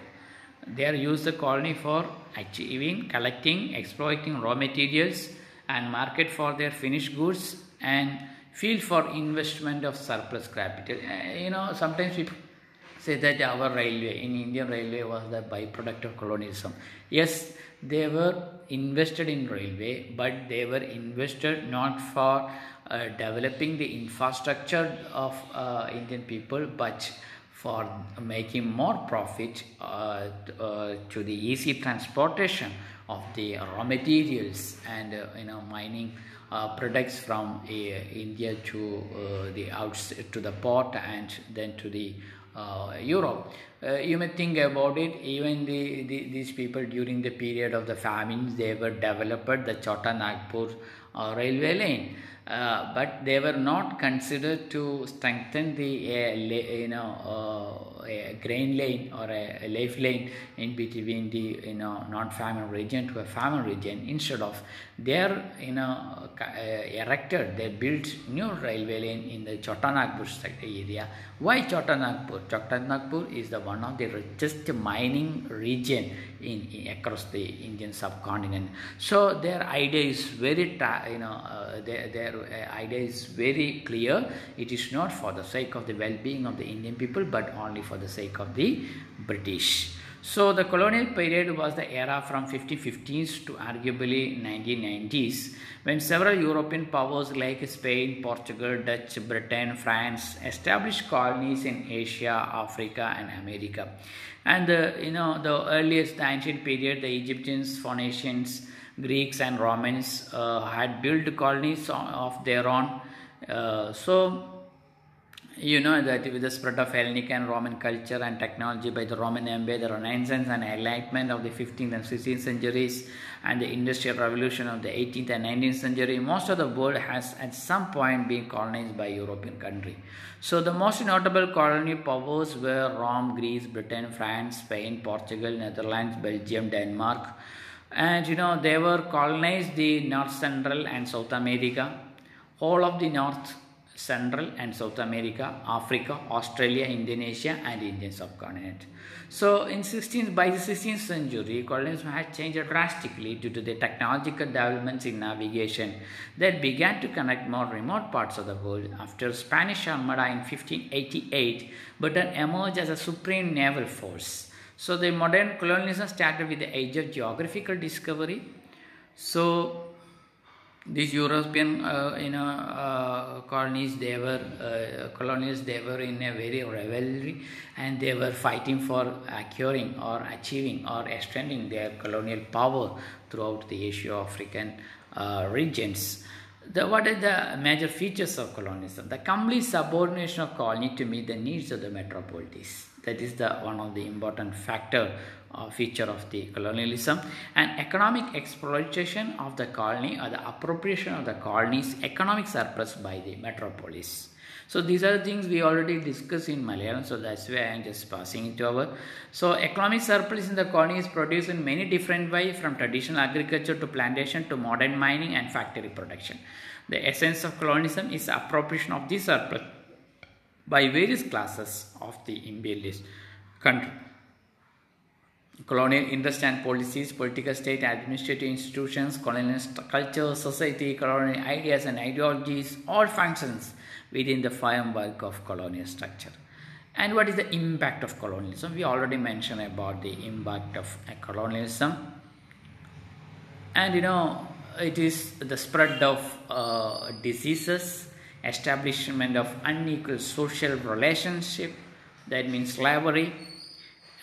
They are used the colony for achieving, collecting, exploiting raw materials, and market for their finished goods, and field for investment of surplus capital. Uh, you know, sometimes people say that our railway in Indian railway was the byproduct of colonialism. Yes, they were invested in railway, but they were invested not for uh, developing the infrastructure of uh, Indian people, but for making more profit uh, uh, to the easy transportation of the raw materials and uh, you know mining uh, products from uh, India to uh, the outs to the port and then to the Europe. You may think about it, even the, the, these people during the period of the famines, they were developed the Chota Nagpur uh, railway lane. Uh, but they were not considered to strengthen the uh, you know uh, a grain lane or a, a life lane in between the you know non-farming region to a farming region. Instead of they're you know erected, they built new railway lane in the Chotanagpur area. Why Chotanagpur? Chotanagpur is the one of the richest mining region in, in across the Indian subcontinent. So their idea is very you know uh, their, their uh, idea is very clear. It is not for the sake of the well-being of the Indian people, but only for the sake of the British. So the colonial period was the era from 1515s to arguably 1990s when several European powers like Spain, Portugal, Dutch, Britain, France established colonies in Asia, Africa and America. And the, you know the earliest the ancient period the Egyptians, Phoenicians, Greeks and Romans uh, had built colonies of their own. Uh, so you know that with the spread of Hellenic and Roman culture and technology by the Roman Empire, the Renaissance and Enlightenment of the 15th and 16th centuries, and the Industrial Revolution of the 18th and 19th century, most of the world has at some point been colonized by European country. So the most notable colonial powers were Rome, Greece, Britain, France, Spain, Portugal, Netherlands, Belgium, Denmark, and you know they were colonized the North Central and South America, all of the North Central and South America, Africa, Australia, Indonesia, and Indian subcontinent. So, in 16th, by the 16th century, colonialism had changed drastically due to the technological developments in navigation that began to connect more remote parts of the world. After Spanish Armada in 1588, Britain emerged as a supreme naval force. So, the modern colonialism started with the age of geographical discovery. So, these European, uh, you know, uh, colonies, they were uh, colonies. They were in a very rivalry, and they were fighting for acquiring or achieving or extending their colonial power throughout the Asia-African regions. The, what are the major features of colonialism? The complete subordination of colony to meet the needs of the metropolises. That is the one of the important factor uh, feature of the colonialism and economic exploitation of the colony or the appropriation of the colony's economic surplus by the metropolis. So these are the things we already discussed in Malayalam, so that's why I am just passing it over. So economic surplus in the colony is produced in many different ways, from traditional agriculture to plantation to modern mining and factory production. The essence of colonialism is appropriation of this surplus by various classes of the imperialist country. Colonial interest and policies, political state, administrative institutions, colonial culture, society, colonial ideas and ideologies, all functions within the framework of colonial structure. And what is the impact of colonialism? We already mentioned about the impact of colonialism. And you know, it is the spread of uh, diseases, establishment of unequal social relationship, that means slavery,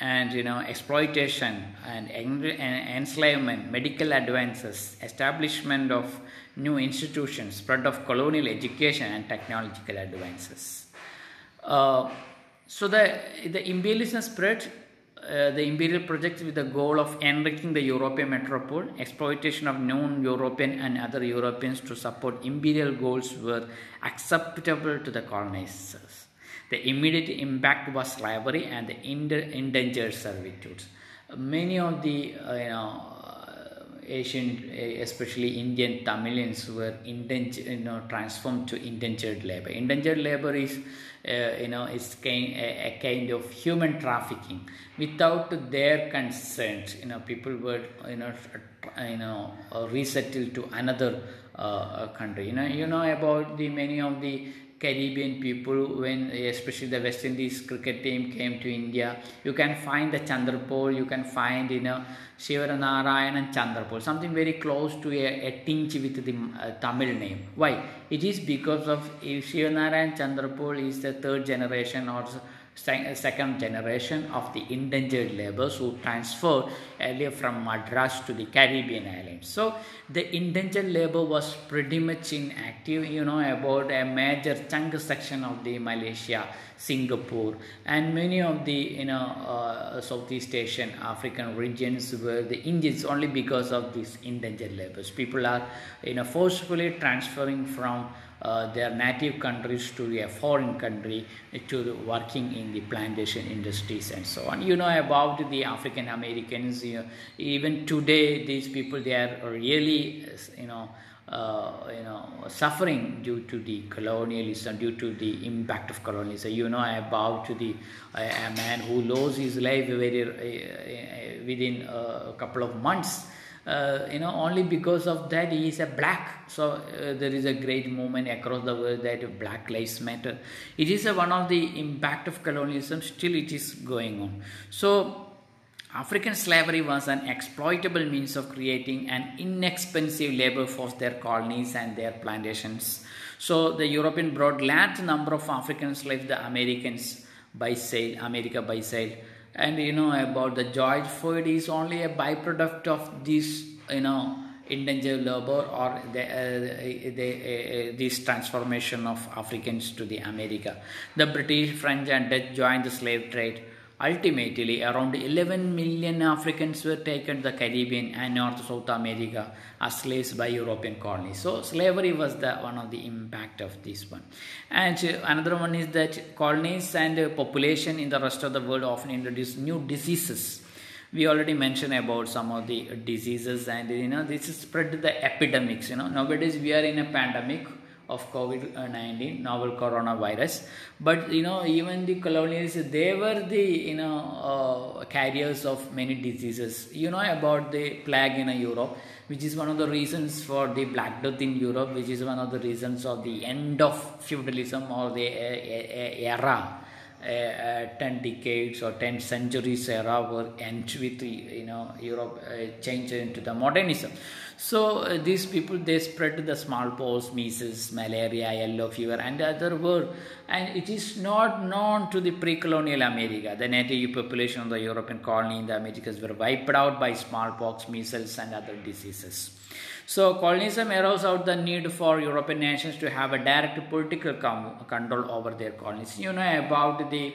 and you know exploitation and enslavement medical advances establishment of new institutions spread of colonial education and technological advances uh, so the the imperialism spread uh, the imperial projects with the goal of enriching the European metropole, exploitation of non-European and other Europeans to support imperial goals were acceptable to the colonizers. The immediate impact was slavery and the indentured servitude. Many of the uh, you know Asian, especially Indian Tamilians, were indentured, you know, transformed to indentured labor. Indentured labor is, uh, you know, is kind, a, a, kind of human trafficking. Without their consent, you know, people were, you know, you know, resettled to another uh, country. You know, you know about the many of the Caribbean people, when especially the West Indies cricket team came to India, you can find the Chanderpaul, you can find you know Shivaranarayan and Chanderpaul, something very close to a, a tinge with the uh, Tamil name. Why? It is because of Shivaranarayan Chanderpaul is the third generation or second generation of the indentured laborers who transferred earlier from Madras to the Caribbean islands. So the indentured labor was pretty much inactive, you know, about a major chunk section of the Malaysia, Singapore, and many of the you know uh, Southeast Asian, African regions were the Indians only because of these indentured laborers. People are you know forcefully transferring from uh, their native countries to a foreign country to working in the plantation industries and so on. You know about the African Americans. You know, even today, these people they are really, you know. Uh, you know, suffering due to the colonialism, due to the impact of colonialism. You know about the uh, a man who lost his life very uh, within a couple of months uh, you know only because of that he is a black. So uh, there is a great movement across the world that black lives matter. It is a, one of the impact of colonialism. Still it is going on. So African slavery was an exploitable means of creating an inexpensive labor force their colonies and their plantations. So the European brought large number of African slaves, the Americans by sale, America by sale, and you know about the George Floyd is only a byproduct of this you know indentured labor or the, uh, the, uh, this transformation of Africans to the America. The British, French and Dutch joined the slave trade Ultimately, around 11 million Africans were taken to the Caribbean and North South America as slaves by European colonies. So, slavery was the one of the impact of this one. And another one is that colonies and population in the rest of the world often introduce new diseases. We already mentioned about some of the diseases, and you know this is spread the epidemics. You know nowadays we are in a pandemic of COVID-19 novel coronavirus. But you know even the colonialists they were the you know uh, carriers of many diseases. You know about the plague in Europe which is one of the reasons for the black death in Europe which is one of the reasons of the end of feudalism or the uh, era. Uh, 10 decades or 10 centuries era were end with you know Europe uh, changed into the modernism so uh, these people they spread the smallpox, measles, malaria, yellow fever, and other word, and it is not known to the pre-colonial America. The native population of the European colony in the Americas were wiped out by smallpox, measles, and other diseases. So colonialism arose out the need for European nations to have a direct political control over their colonies. You know about the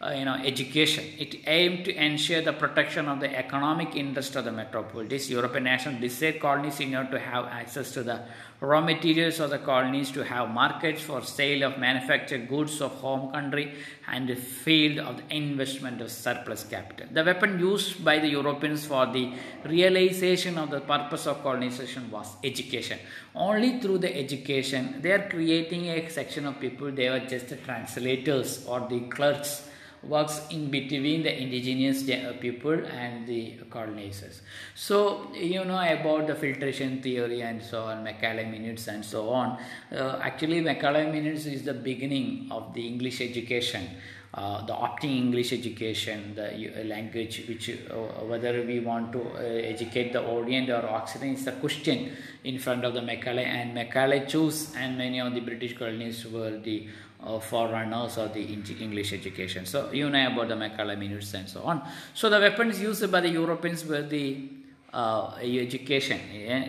uh, you know, education. It aimed to ensure the protection of the economic interest of the metropolis. European nations desired colonies in order to have access to the raw materials of the colonies, to have markets for sale of manufactured goods of home country, and the field of the investment of surplus capital. The weapon used by the Europeans for the realization of the purpose of colonization was education. Only through the education, they are creating a section of people, they were just the translators or the clerks works in between the indigenous people and the colonizers. So, you know about the filtration theory and so on, Macaulay minutes and so on. Uh, actually, Macaulay minutes is the beginning of the English education. Uh, the opting English education, the uh, language which uh, whether we want to uh, educate the Orient or Occident is a question in front of the Macaulay and Macaulay chose and many of the British colonists were the uh, forerunners of the English education. So you know about the Macaulay minutes and so on. So the weapons used by the Europeans were the uh, education,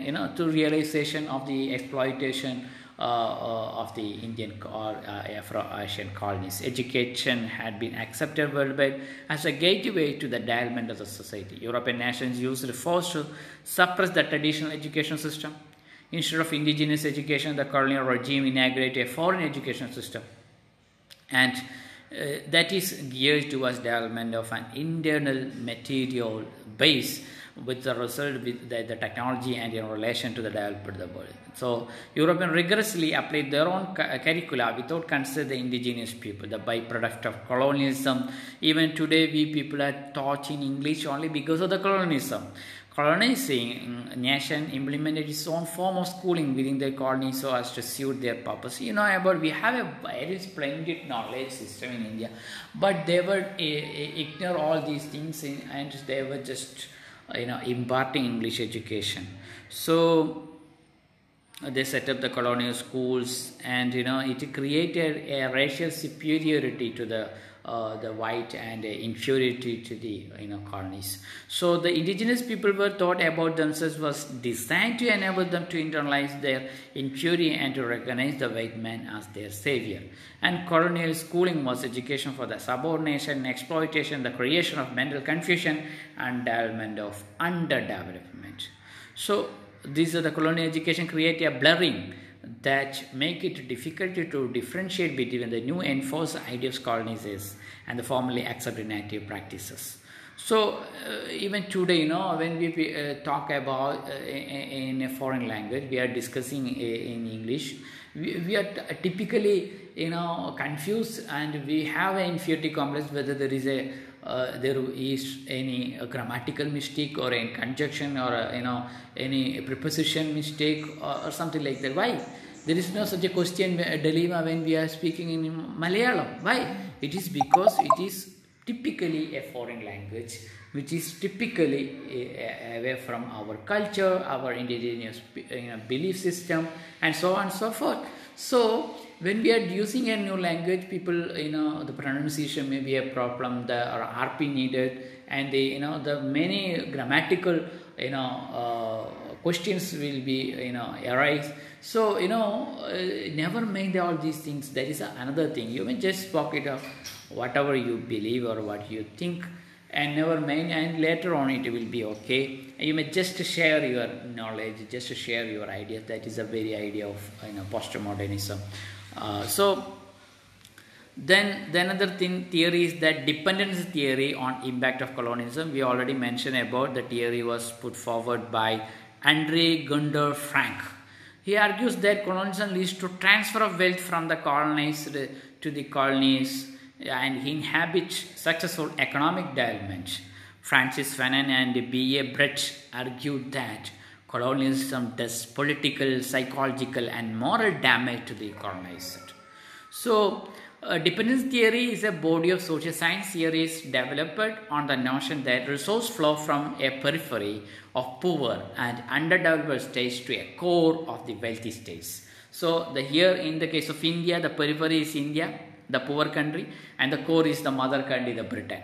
you know, to realization of the exploitation uh, uh, of the Indian or uh, Afro-Asian colonies. Education had been accepted worldwide as a gateway to the development of the society. European nations used force to suppress the traditional education system. Instead of indigenous education, the colonial regime inaugurated a foreign education system and uh, that is geared towards development of an internal material base with the result with the, the, technology and in relation to the developed the world. So Europeans rigorously applied their own cu- curricula without considering the indigenous people, the byproduct of colonialism. Even today we people are taught in English only because of the colonialism colonizing nation implemented its own form of schooling within their colony so as to suit their purpose. You know about we have a very splendid knowledge system in India, but they were uh, ignore all these things in, and they were just you know imparting English education. So they set up the colonial schools and you know it created a racial superiority to the uh, the white and uh, inferiority to the you know colonies. So the indigenous people were taught about themselves was designed to enable them to internalize their inferiority and to recognize the white man as their savior. And colonial schooling was education for the subordination, exploitation, the creation of mental confusion, and development of underdevelopment. So these are the colonial education create a blurring that make it difficult to differentiate between the new enforced ideas colonies and the formally accepted native practices. So uh, even today, you know, when we uh, talk about uh, in, a foreign language, we are discussing in English. We, we are typically, you know, confused, and we have an inferiority complex whether there is a uh, there is any uh, grammatical mistake or any conjunction or a, you know any preposition mistake or, or, something like that. Why? There is no such a question, a dilemma when we are speaking in Malayalam. Why? It is because it is typically a foreign language which is typically away from our culture, our indigenous you know, belief system, and so on and so forth. So when we are using a new language, people, you know, the pronunciation may be a problem, the RP needed, and the, you know, the many grammatical, you know, uh, questions will be, you know, arise. So, you know, uh, never mind all these things. That is another thing. You may just walk it up, whatever you believe or what you think, and never mind. And later on, it will be okay. You may just share your knowledge, just share your ideas. That is a very idea of, you know, postmodernism. Uh, so then the another thing theory is that dependence theory on impact of colonialism. We already mentioned about the theory was put forward by Andre Gunder Frank. He argues that colonialism leads to transfer of wealth from the colonized to the colonies and inhabit successful economic development. Francis Fanon and E.A. Brett argued that colonialism does political, psychological, and moral damage to the colonized. So, uh, dependence theory is a body of social science theories developed on the notion that resource flow from a periphery of poor and underdeveloped states to a core of the wealthy states. So, the here in the case of India, the periphery is India, the poor country, and the core is the mother country, the Britain.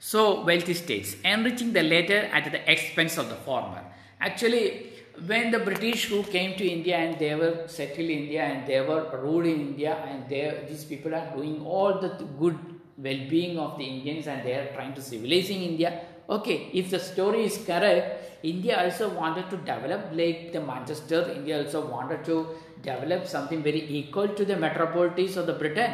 So, wealthy states, enriching the latter at the expense of the former. Actually, when the British who came to India and they were settled in India and they were ruling India and they, these people are doing all the good well-being of the Indians and they are trying to civilizing India. Okay, if the story is correct, India also wanted to develop like the Manchester. India also wanted to develop something very equal to the metropolities of the Britain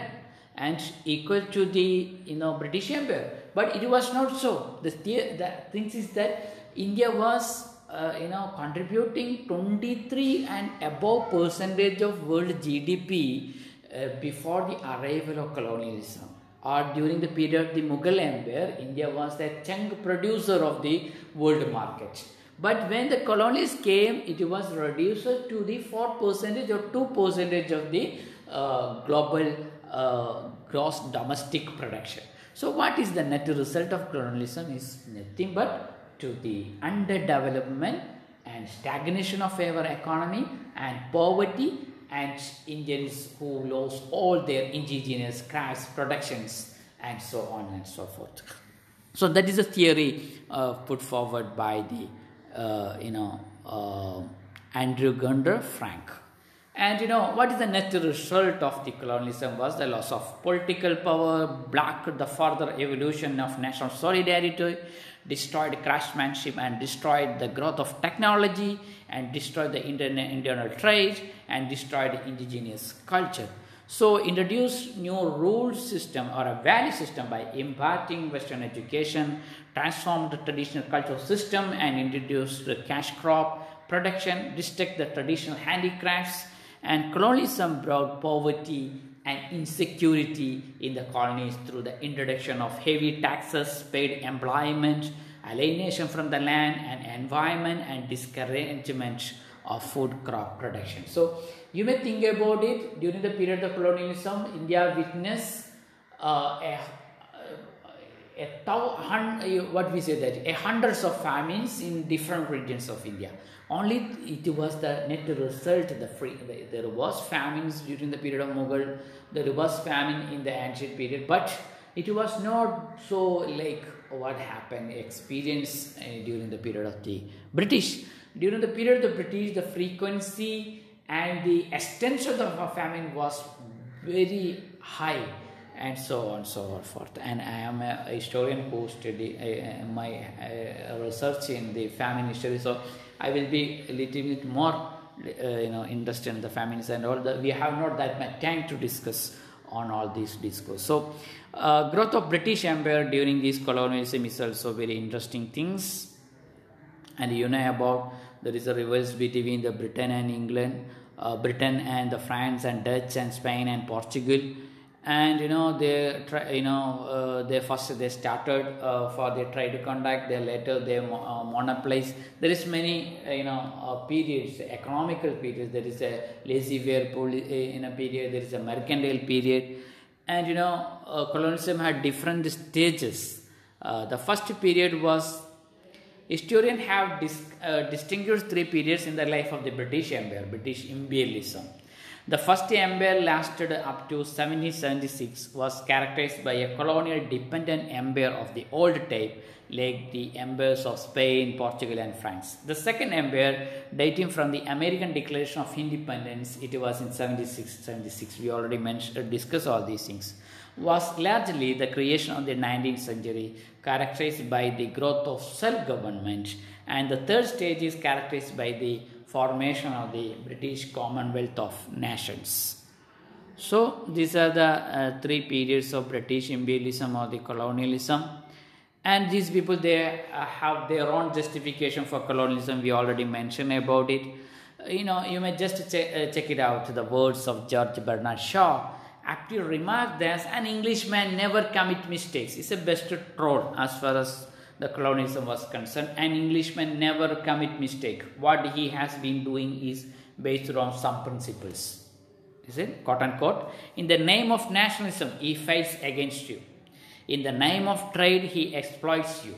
and equal to the you know British Empire. But it was not so. The the thing is that India was uh, you know contributing 23 and above percentage of world GDP uh, before the arrival of colonialism or during the period of the Mughal Empire, India was the chunk producer of the world market. But when the colonists came, it was reduced to the 4 percentage or 2 percentage of the uh, global uh, gross domestic production. So, what is the net result of colonialism is nothing but to the underdevelopment and stagnation of our economy and poverty and Indians who lost all their indigenous crafts productions and so on and so forth. So that is a theory uh, put forward by the uh, you know uh, Andre Gunder Frank. And you know what is the net result of the colonialism was the loss of political power, blocked the further evolution of national solidarity, destroyed craftsmanship and destroyed the growth of technology and destroyed the internal trade and destroyed indigenous culture. So introduce new rule system or a value system by imparting Western education, transform the traditional cultural system and introduce the cash crop production, restrict the traditional handicrafts and colonialism brought poverty and insecurity in the colonies through the introduction of heavy taxes, paid employment, alienation from the land and environment and discouragement of food crop production. So you may think about it during the period of colonialism, India witnessed uh, a, a, what we say that a hundreds of famines in different regions of India. Only it was the net result. The free there was famines during the period of Mughal. There was famine in the ancient period, but it was not so like what happened experience uh, during the period of the British. During the period of the British, the frequency and the extent of the famine was very high and so on so forth. And i am a historian who study uh, my uh, research in the famine history so i will be a little bit more uh, you know interested in the famines and all that we have not that much time to discuss on all these discourse. So uh, growth of british empire during this colonialism is also very interesting things. And you know about there is a reverse between the britain and england uh, Britain and the France and Dutch and Spain and Portugal and you know they try, you know uh, they first they started uh, for their to conduct they later they uh, monopolize. There is many uh, you know uh, periods economical periods. There is a laissez-faire in a period. There is a mercantile period. And you know colonialism had different stages. The first period was Historians have dis, uh, distinguished three periods in the life of the British Empire, British imperialism. The first empire lasted up to 1776, was characterized by a colonial dependent empire of the old type, like the empires of Spain, Portugal, and France. The second empire, dating from the American Declaration of Independence, it was in 76, 76. We already mentioned, uh, discussed all these things was largely the creation of the 19th century, characterized by the growth of self government. And the third stage is characterized by the formation of the British Commonwealth of Nations. So, these are the uh, three periods of British imperialism or the colonialism. And these people, they uh, have their own justification for colonialism. We already mentioned about it. You know, you may just check, uh, check it out, the words of George Bernard Shaw actually remarked that an Englishman never commit mistakes. It's a best troll as far as the colonialism was concerned. An Englishman never commit mistake. What he has been doing is based on some principles. Is it? Quote unquote. In the name of nationalism, he fights against you. In the name of trade, he exploits you.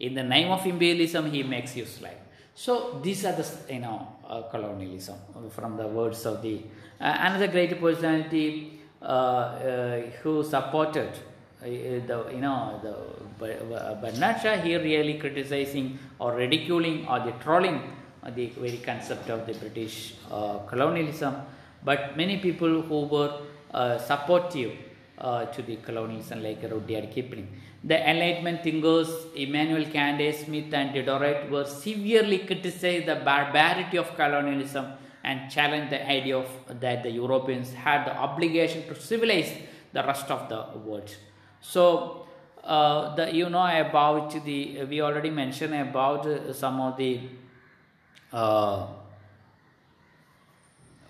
In the name of imperialism, he makes you slave. So these are the you know uh, colonialism from the words of the uh, another great personality uh, uh, who supported uh, the you know the Bernard Shaw here really criticizing or ridiculing or the trolling the very concept of the British colonialism, but many people who were supportive uh, to the colonialism like Rudyard Kipling. The Enlightenment thinkers Immanuel Kant, Smith, and Diderot were severely criticized the barbarity of colonialism and challenged the idea of that the Europeans had the obligation to civilize the rest of the world. So, uh, the you know about the we already mentioned about some of the uh,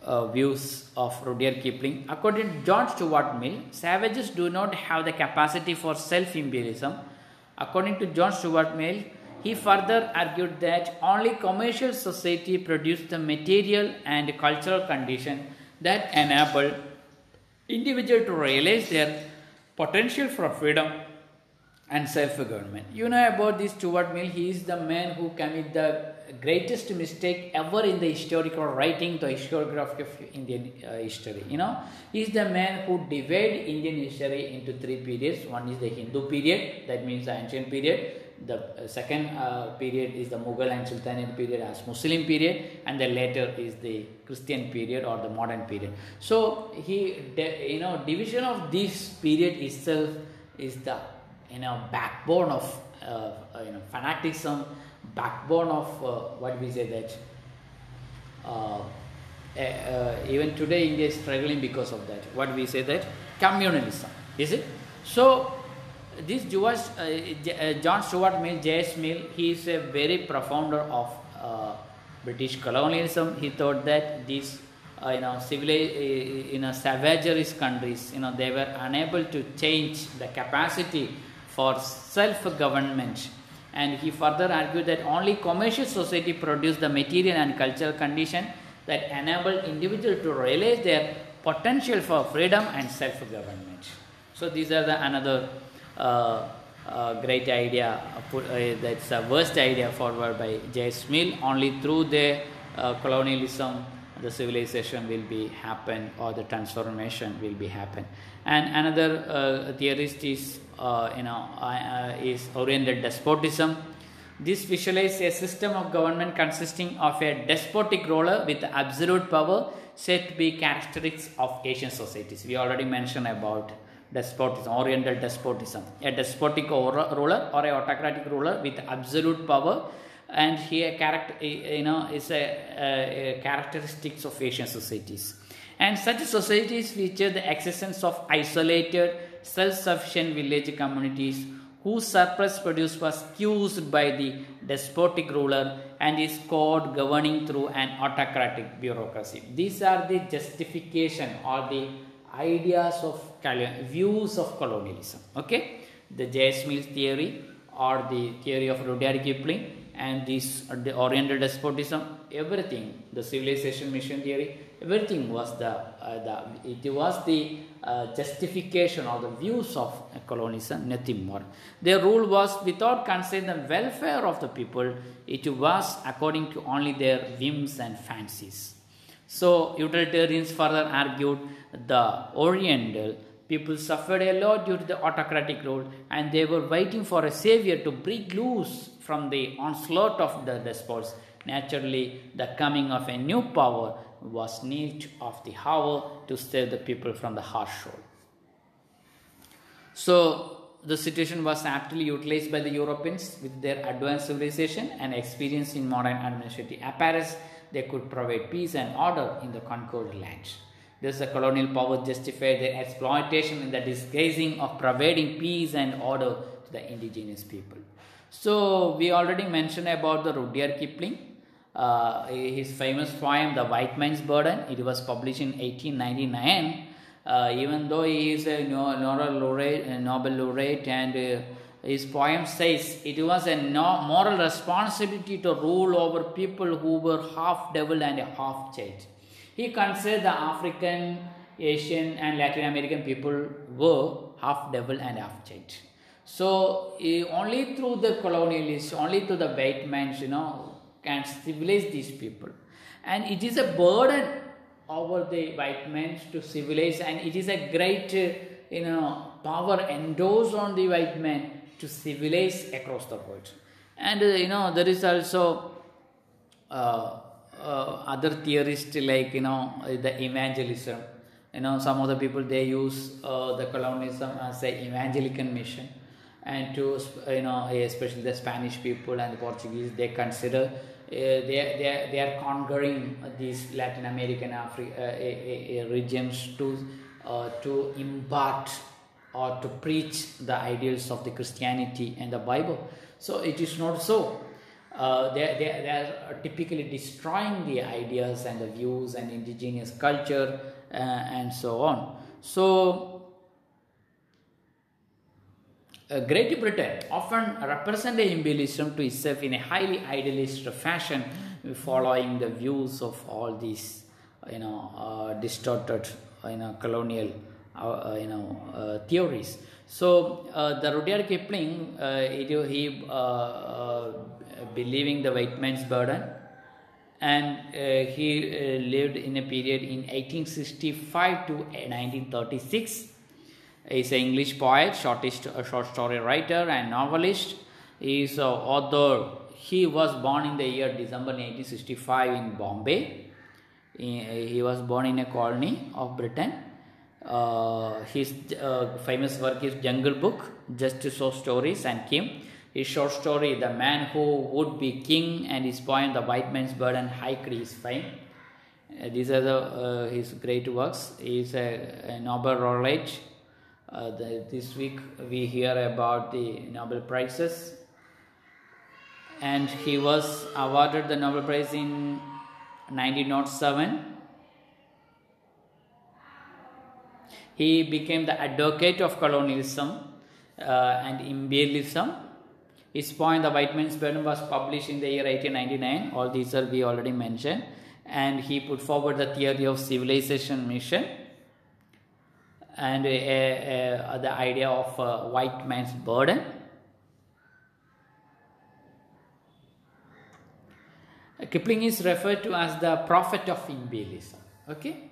uh, views of Rudyard Kipling. According to John Stuart Mill, savages do not have the capacity for self imperialism. According to John Stuart Mill, he further argued that only commercial society produced the material and cultural condition that enable individual to realize their potential for freedom and self-government. You know about this Stuart Mill, he is the man who committed the greatest mistake ever in the historical writing, the historiography of Indian uh, history. You know, he is the man who divided Indian history into three periods. One is the Hindu period, that means the ancient period. The uh, second uh, period is the Mughal and Sultanate period as Muslim period, and the later is the Christian period or the modern period. So he, you know, division of this period itself is the you know backbone of uh, you know fanaticism backbone of uh, what we say that uh, uh, even today India is struggling because of that. What we say that communalism is it? So this Jewish uh, John Stuart Mill, J.S. Mill, he is a very profounder of uh, British colonialism. He thought that these uh, you know civilized in a savagerist countries, you know they were unable to change the capacity for self-government and he further argued that only commercial society produced the material and cultural condition that enable individual to realize their potential for freedom and self-government. So these are the another uh, uh, great idea, uh, that's the worst idea forward by J.S. Mill. Only through the uh, colonialism the civilization will be happen or the transformation will be happen. And another uh, theorist is uh, you know uh, is oriental despotism. This visualizes a system of government consisting of a despotic ruler with absolute power said to be characteristics of Asian societies. We already mentioned about despotism, oriental despotism, a despotic ruler or a autocratic ruler with absolute power and here character eh, eh, you know is a, a, characteristics of Asian societies. And such societies feature the existence of isolated, self-sufficient village communities whose surplus produce was used by the despotic ruler and is called governing through an autocratic bureaucracy. These are the justification or the ideas of views of colonialism. Okay, the J.S. Mill theory or the theory of Rudyard Kipling and this the Oriental despotism, everything, the civilization mission theory, everything was the, uh, the it was the uh, justification or the views of colonialism, nothing more. Their rule was without considering the welfare of the people, it was according to only their whims and fancies. So utilitarians further argued the Oriental people suffered a lot due to the autocratic rule and they were waiting for a savior to break loose from the onslaught of the despots. Naturally, the coming of a new power was need of the hour to save the people from the harsh rule. So, the situation was aptly utilized by the Europeans with their advanced civilization and experience in modern administrative apparatus. They could provide peace and order in the conquered lands. Thus, the colonial power justified their exploitation in the disguising of providing peace and order to the indigenous people. So, we already mentioned about the Rudyard Kipling. Uh, his famous poem, The White Man's Burden, it was published in 1899. Uh, even though he is a Nobel laureate, Nobel laureate and uh, his poem says it was a no moral responsibility to rule over people who were half devil and half child. He considered the African, Asian, and Latin American people were half devil and half child. So uh, only through the colonialists, only through the white men, you know, can civilize these people. And it is a burden over the white men to civilize, and it is a great, uh, you know, power endorsed on the white men to civilize across the world. And uh, you know, there is also uh, uh, other theorists like you know the evangelism You know, some of the people they use uh, the colonialism as a evangelical mission, and to you know, especially the Spanish people and the Portuguese, they consider uh, they, they, they are conquering these Latin American Afri- uh, uh, regions to uh, to impart or to preach the ideals of the Christianity and the Bible. So it is not so. Uh, they, they, they are typically destroying the ideas and the views and indigenous culture uh, and so on. So Great Britain often represented imperialism to itself in a highly idealist fashion, following the views of all these, you know, uh, distorted, you know, colonial, uh, uh, you know, uh, theories. So uh, the Rudyard Kipling, it, he believing the white man's burden, and he lived in a period in 1865 to 1936 He's an English poet, shortist, short story writer, and novelist. He is an author. He was born in the year December 1865 in Bombay. He, was born in a colony of Britain. Uh, his uh, famous work is Jungle Book, Just So Stories, and Kim. His short story, The Man Who Would Be King, and his poem, The White Man's Burden, hiked his fame. Uh, these are the, uh, his great works. He is a, a Nobel laureate. Uh, the, this week we hear about the Nobel Prizes, and he was awarded the Nobel Prize in 1907. He became the advocate of colonialism uh, and imperialism. His poem, The White Man's Burden, was published in the year 1899. All these are we already mentioned. And he put forward the theory of civilization mission and the idea of white man's burden. Kipling is referred to as the prophet of imperialism. Okay,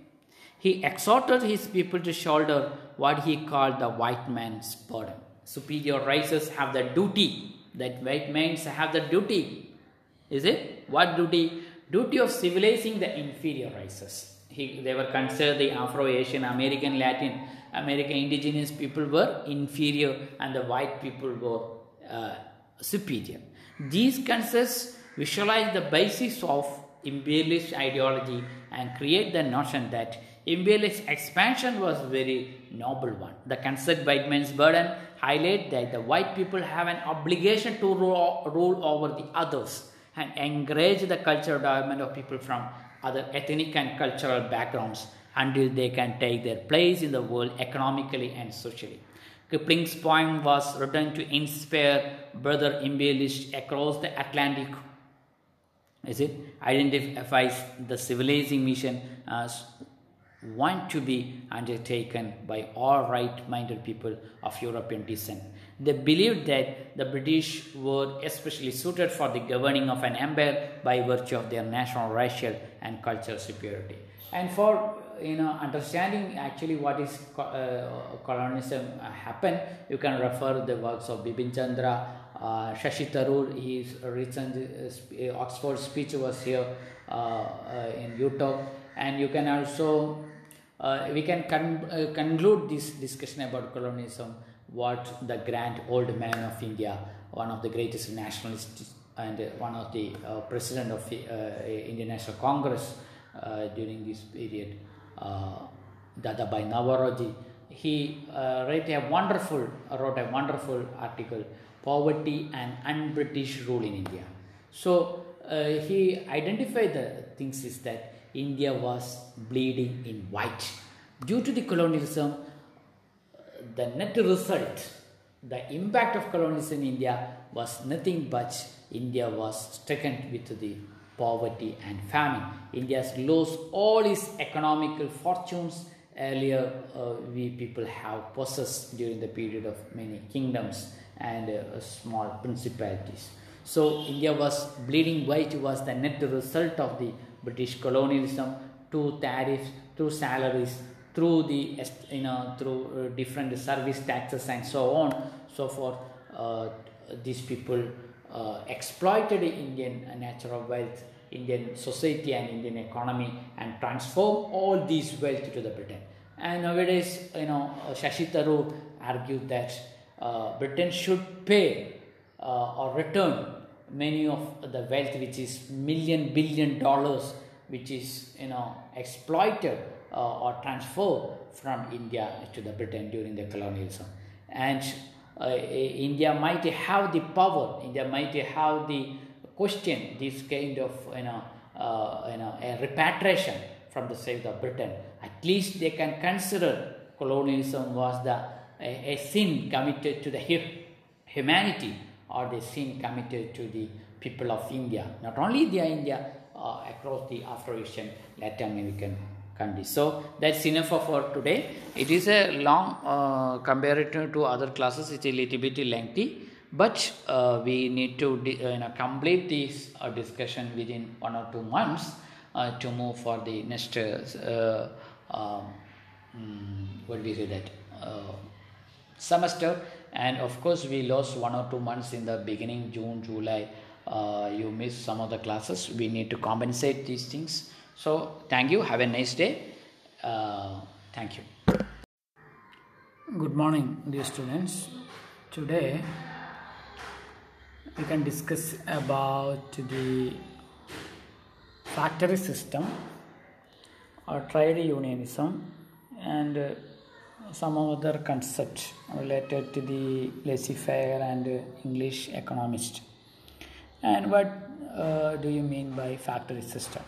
he exhorted his people to shoulder what he called the white man's burden. Superior races have the duty that white men have the duty. Is it what duty? Duty of civilizing the inferior races. He, they were considered the Afro-Asian, American, Latin, American indigenous people were inferior and the white people were uh, superior. These concepts visualize the basis of imperialist ideology and create the notion that imperialist expansion was a very noble one. The concept white man's burden highlight that the white people have an obligation to rule, rule over the others and encourage the cultural development of people from other ethnic and cultural backgrounds until they can take their place in the world economically and socially. Kipling's poem was written to inspire brother imperialists across the Atlantic. Is it identifies the civilizing mission as one to be undertaken by all right-minded people of European descent. They believed that the British were especially suited for the governing of an empire by virtue of their national, racial, and cultural superiority. And for you know understanding actually what is uh, colonialism uh, happened, you can refer the works of Bipin Chandra, uh, Shashi Tharoor. His recent uh, Oxford speech was here uh, uh, in YouTube, and you can also uh, we can con- uh, conclude this discussion about colonialism what the grand old man of India, one of the greatest nationalists and one of the uh, president of the uh, Indian National Congress uh, during this period, uh, Dadabhai Naoroji, he wrote a wonderful wrote a wonderful article, poverty and un-British rule in India. So he identified the things is that India was bleeding in white. Due to the colonialism, the net result, the impact of colonialism in India was nothing but India was stricken with the poverty and famine. India has lost all its economical fortunes. Earlier, uh, we people have possessed during the period of many kingdoms and uh, small principalities. So India was bleeding white was the net result of the British colonialism through tariffs, through salaries, through the you know through uh, different service taxes and so on, so forth. Uh, these people uh, exploited Indian natural wealth, Indian society and Indian economy, and transform all these wealth to the Britain. And nowadays, you know, Shashi Tharoor argued that uh, Britain should pay uh, or return many of the wealth which is million billion dollars which is you know exploited uh, or transfer from India to the Britain during the colonialism. And uh, India might have the power India might have the question this kind of you know uh, you know a repatriation from the side of Britain. At least they can consider colonialism was the a, a sin committed to the humanity or the sin committed to the people of India, not only the India, uh, across the Afro-Asian, Latin American So that's enough for today. It is a long uh, to other classes. It's a little bit lengthy, but uh, we need to uh, you know, complete this uh, discussion within one or two months uh, to move for the next. Um, mm, what do we say that? semester and of course we lost one or two months in the beginning june july uh, you missed some of the classes we need to compensate these things so thank you have a nice day uh, thank you good morning dear students today we can discuss about the factory system or trade unionism and uh, some other concepts related to the laissez-faire and English economist. And what uh, do you mean by factory system?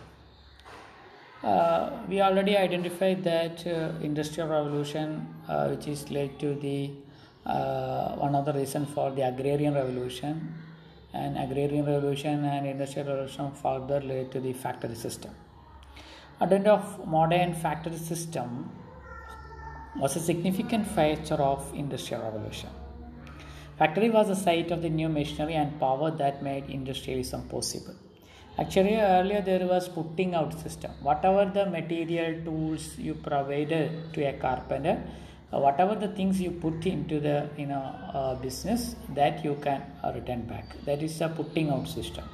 Uh, we already identified that uh, industrial revolution, uh, which is led to the uh, one of the reason for the agrarian revolution, and agrarian revolution and industrial revolution further led to the factory system. Advent of modern factory system was a significant feature of industrial revolution. Factory was the site of the new machinery and power that made industrialism possible. Actually, earlier there was putting out system. Whatever the material tools you provided to a carpenter, uh, whatever the things you put into the you know uh, business, that you can uh, return back. That is a putting out system,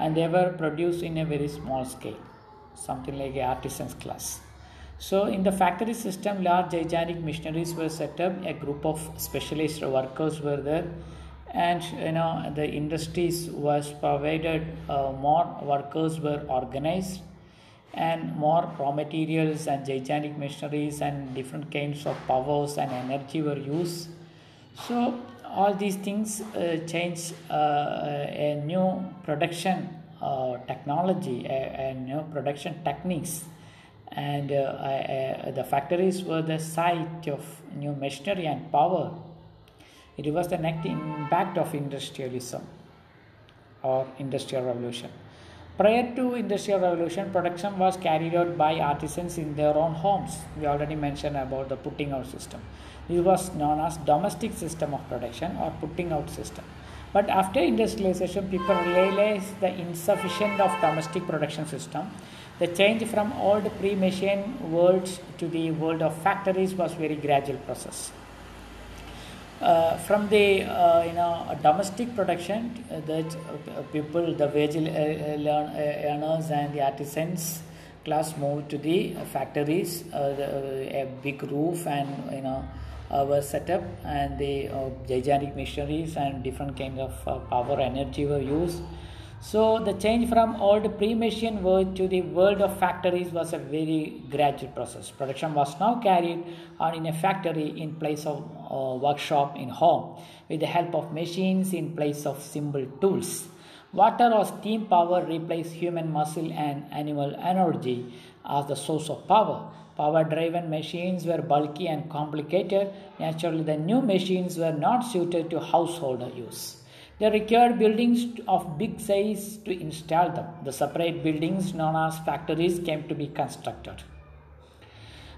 and they were produced in a very small scale, something like a artisan's class. So, in the factory system, large gigantic machineries were set up. A group of specialized workers were there, and you know the industries was provided. Uh, more workers were organized, and more raw materials and gigantic machineries and different kinds of powers and energy were used. So, all these things uh, change uh, a new production uh, technology, a, a new production techniques and uh, the factories were the site of new machinery and power. It was the net impact of industrialism or industrial revolution. Prior to industrial revolution, production was carried out by artisans in their own homes. We already mentioned about the putting out system. This was known as domestic system of production or putting out system. But after industrialization, people realized the insufficient of domestic production system the change from old pre-machine worlds to the world of factories was very gradual process. Uh, from the uh, you know domestic production, uh, that uh, people, the wage uh, earners and the artisans class moved to the factories. A big roof and you know was set up, and the gigantic machineries and different kinds of power energy were used so the change from old pre-machine world to the world of factories was a very gradual process. Production was now carried on in a factory in place of uh, workshop in home with the help of machines in place of simple tools. Water or steam power replaced human muscle and animal energy as the source of power. Power driven machines were bulky and complicated. Naturally, the new machines were not suited to household use. They required buildings of big size to install them. The separate buildings known as factories came to be constructed.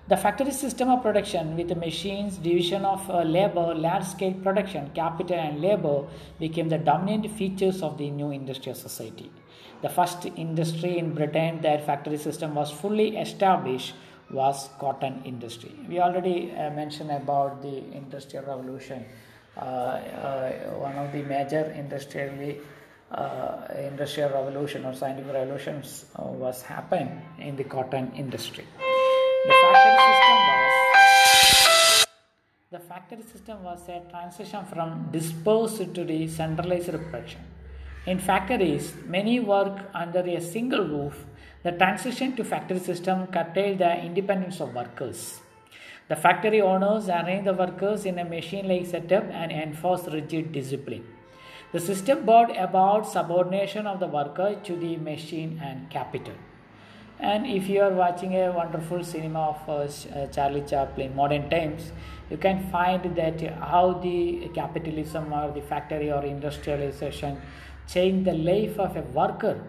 The factory system of production with the machines, division of uh, labor, large scale production, capital and labor became the dominant features of the new industrial society. The first industry in Britain that factory system was fully established was cotton industry. We already uh, mentioned about the industrial revolution Uh, uh, one of the major uh, industrial revolution or scientific revolutions uh, was happened in the cotton industry. The factory system was the factory system was a transition from dispersed to the centralized production. In factories, many work under a single roof. The transition to factory system curtailed the independence of workers. The factory owners arrange the workers in a machine like setup and enforce rigid discipline. The system brought about subordination of the worker to the machine and capital. And if you are watching a wonderful cinema of uh, Charlie Chaplin, modern times, you can find that how the capitalism or the factory or industrialization changed the life of a worker.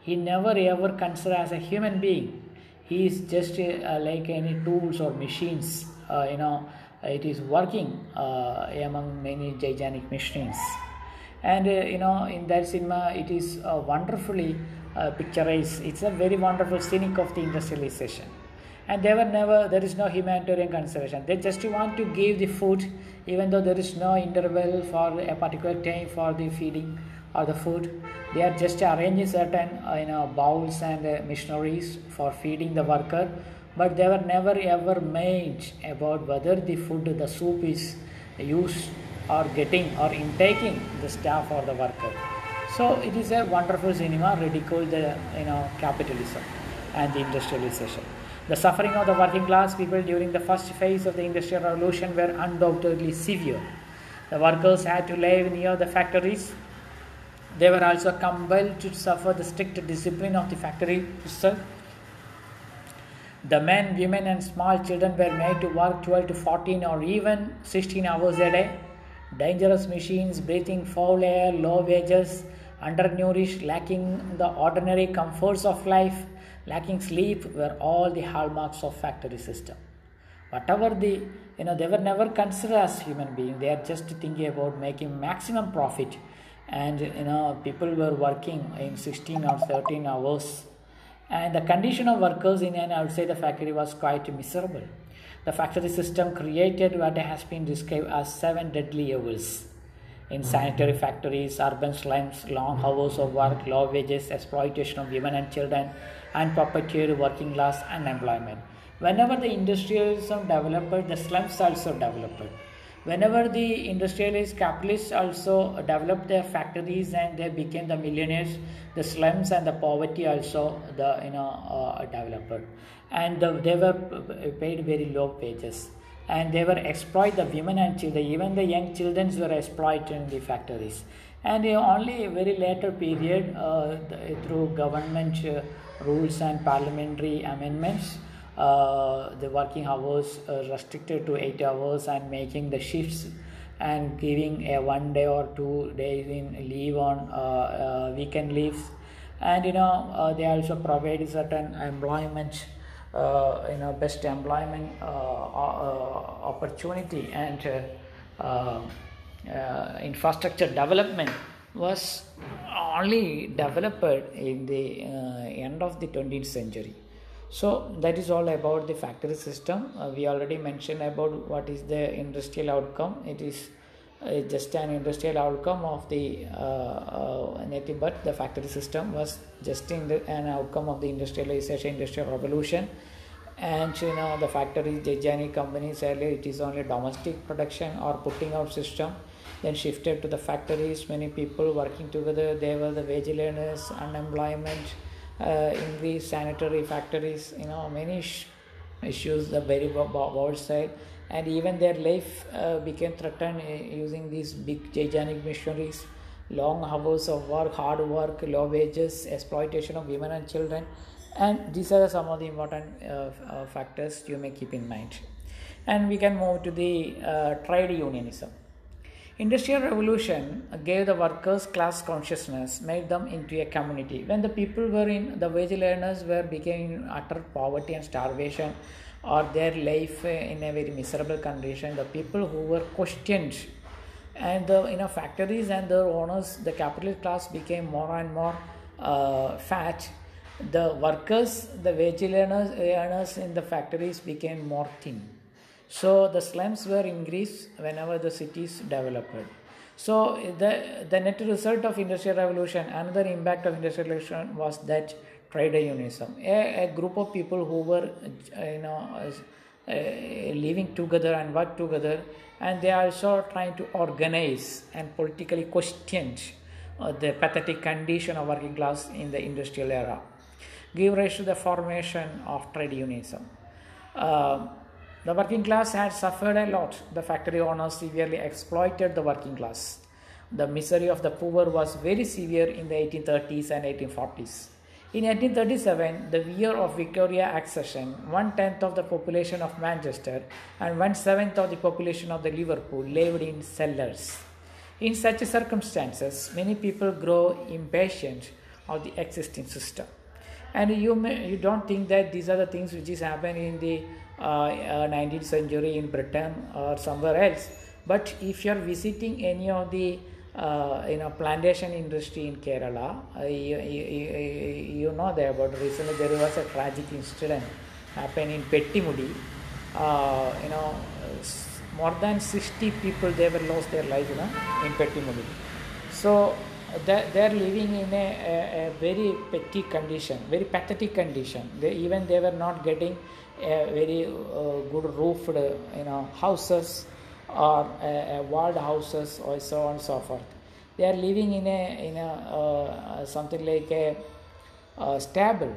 He never ever considered as a human being. Is just uh, like any tools or machines. Uh, you know, it is working uh, among many gigantic machines. And you know, in that cinema, it is wonderfully picturized. It's a very wonderful scenic of the industrialization and they were never there is no humanitarian consideration they just want to give the food even though there is no interval for a particular time for the feeding or the food they are just arranging certain uh, you know bowls and uh, missionaries for feeding the worker but they were never ever made about whether the food the soup is used or getting or intaking the staff or the worker so it is a wonderful cinema ridicule the you know capitalism and the industrialization the suffering of the working class people during the first phase of the Industrial Revolution were undoubtedly severe. The workers had to live near the factories. They were also compelled to suffer the strict discipline of the factory itself. The men, women, and small children were made to work 12 to 14 or even 16 hours a day. Dangerous machines, breathing foul air, low wages, undernourished, lacking the ordinary comforts of life, lacking sleep were all the hallmarks of factory system whatever the you know they were never considered as human beings they are just thinking about making maximum profit and you know people were working in 16 or 13 hours and the condition of workers in and outside the factory was quite miserable the factory system created what has been described as seven deadly evils in sanitary factories, urban slums, long hours of work, low wages, exploitation of women and children, and perpetuated working class unemployment. Whenever the industrialism developed, the slums also developed. Whenever the industrialists capitalists also developed their factories and they became the millionaires, the slums and the poverty also the you know uh, developed, and the, they were paid very low wages. And they were exploit the women and children. Even the young children were exploited in the factories. And only a very later period uh, through government uh, rules and parliamentary amendments uh, the working hours uh, restricted to 8 hours and making the shifts and giving a one day or two days in leave on uh, weekend leaves. And you know they also provide certain employment uh, you know best employment uh, uh, opportunity and infrastructure development was only developed in the end of the 20th century so that is all about the factory system. Uh, we already mentioned about what is the industrial outcome. It is uh, just an industrial outcome of the uh, native but the factory system was just the, an outcome of the industrialization industrial revolution. And you know the factories gigantic companies earlier it is only domestic production or putting out system then shifted to the factories. Many people working together they were the wage earners unemployment uh, these sanitary factories you know many issues the very world side. And even their life uh, became threatened uh, using these big gigantic machineries. Long hours of work hard work low wages exploitation of women and children. And these are some of the important uh, uh, factors you may keep in mind. And we can move to the trade unionism industrial revolution gave the workers class consciousness made them into a community. When the people were in the wage earners were became utter poverty and starvation or their life in a very miserable condition. The people who were questioned and the you know factories and their owners the capitalist class became more and more uh, fat. The workers, the wage earners, earners in the factories became more thin. So the slums were increased whenever the cities developed. So the, the net result of industrial revolution, another impact of industrial revolution was that trade unionism. A, a group of people who were you know uh, living together and work together, and they are also trying to organize and politically question uh, the pathetic condition of working class in the industrial era, give rise to the formation of trade unionism. Uh, the working class had suffered a lot. The factory owners severely exploited the working class. The misery of the poor was very severe in the 1830s and 1840s. In 1837, the year of Victoria accession, one tenth of the population of Manchester and one seventh of the population of the Liverpool lived in cellars. In such circumstances, many people grow impatient of the existing system. And you may, you don't think that these are the things which is happening in the 19th century in Britain or somewhere else. But if you are visiting any of the uh, you know plantation industry in Kerala, uh, you, you, you know that about recently there was a tragic incident happened in Pettimudi. Uh, you know, more than 60 people they were lost their life you know, in Pettimudi. So they, they are living in a, a, a very petty condition, very pathetic condition. They, even they were not getting very uh, good roofed, you know, houses or walled houses or so on and so forth. They are living in a in a uh, something like a, uh stable.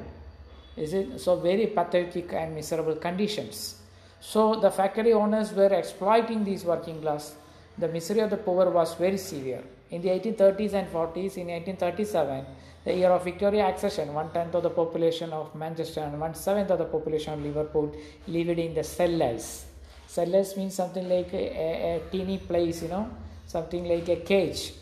Is it so very pathetic and miserable conditions? So the factory owners were exploiting these working class. The misery of the poor was very severe. In the 1830s and 40s, in 1837, the year of Victoria accession, one tenth of the population of Manchester and one seventh of the population of Liverpool lived in the cellars. Cellars means something like a, a, teeny place, you know, something like a cage.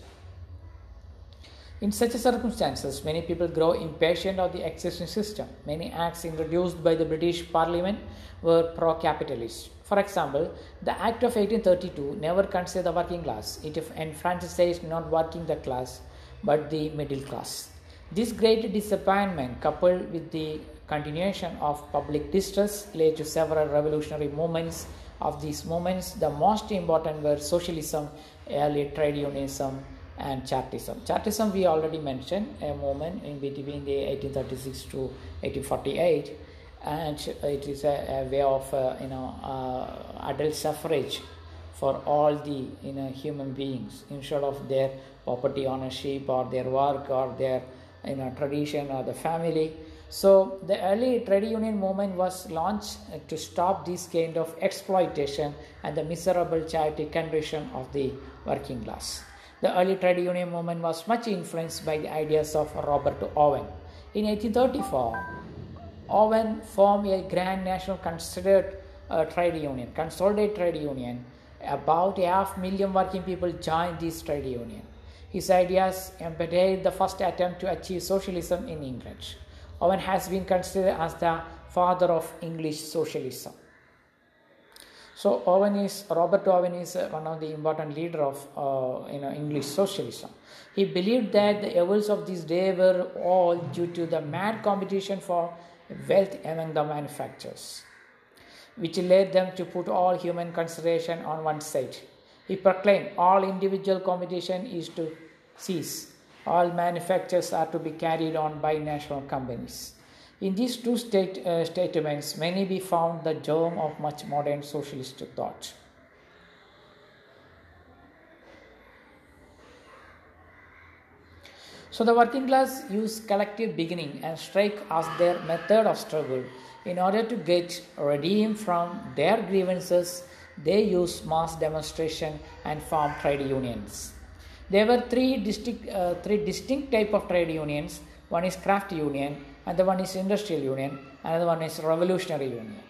In such circumstances, many people grow impatient of the existing system. Many acts introduced by the British Parliament were pro capitalist. For example, the Act of 1832 never considered the working class, it enfranchised not working the class but the middle class. This great disappointment, coupled with the continuation of public distress, led to several revolutionary movements. Of these movements, the most important were socialism, early trade unionism, and Chartism. Chartism we already mentioned a movement in between the 1836 to 1848, and it is a, a way of uh, you know uh, adult suffrage for all the you know human beings instead of their property ownership or their work or their you know tradition or the family. So the early trade union movement was launched to stop this kind of exploitation and the miserable charity condition of the working class. The early trade union movement was much influenced by the ideas of Robert Owen. In 1834, Owen formed a grand national considered uh, trade union, consolidated trade union. About a half million working people joined this trade union. His ideas embodied the first attempt to achieve socialism in England. Owen has been considered as the father of English socialism. So Owen is Robert Owen is one of the important leader of uh, you know English socialism. He believed that the evils of this day were all due to the mad competition for wealth among the manufacturers, which led them to put all human consideration on one side. He proclaimed all individual competition is to cease. All manufactures are to be carried on by national companies. In these two state, uh, statements, many be found the germ of much modern socialist thought. So the working class use collective bargaining and strike as their method of struggle. In order to get redeemed from their grievances, they use mass demonstration and form trade unions. There were three distinct, uh, three distinct type of trade unions. One is craft union, another one is industrial union, another one is revolutionary union.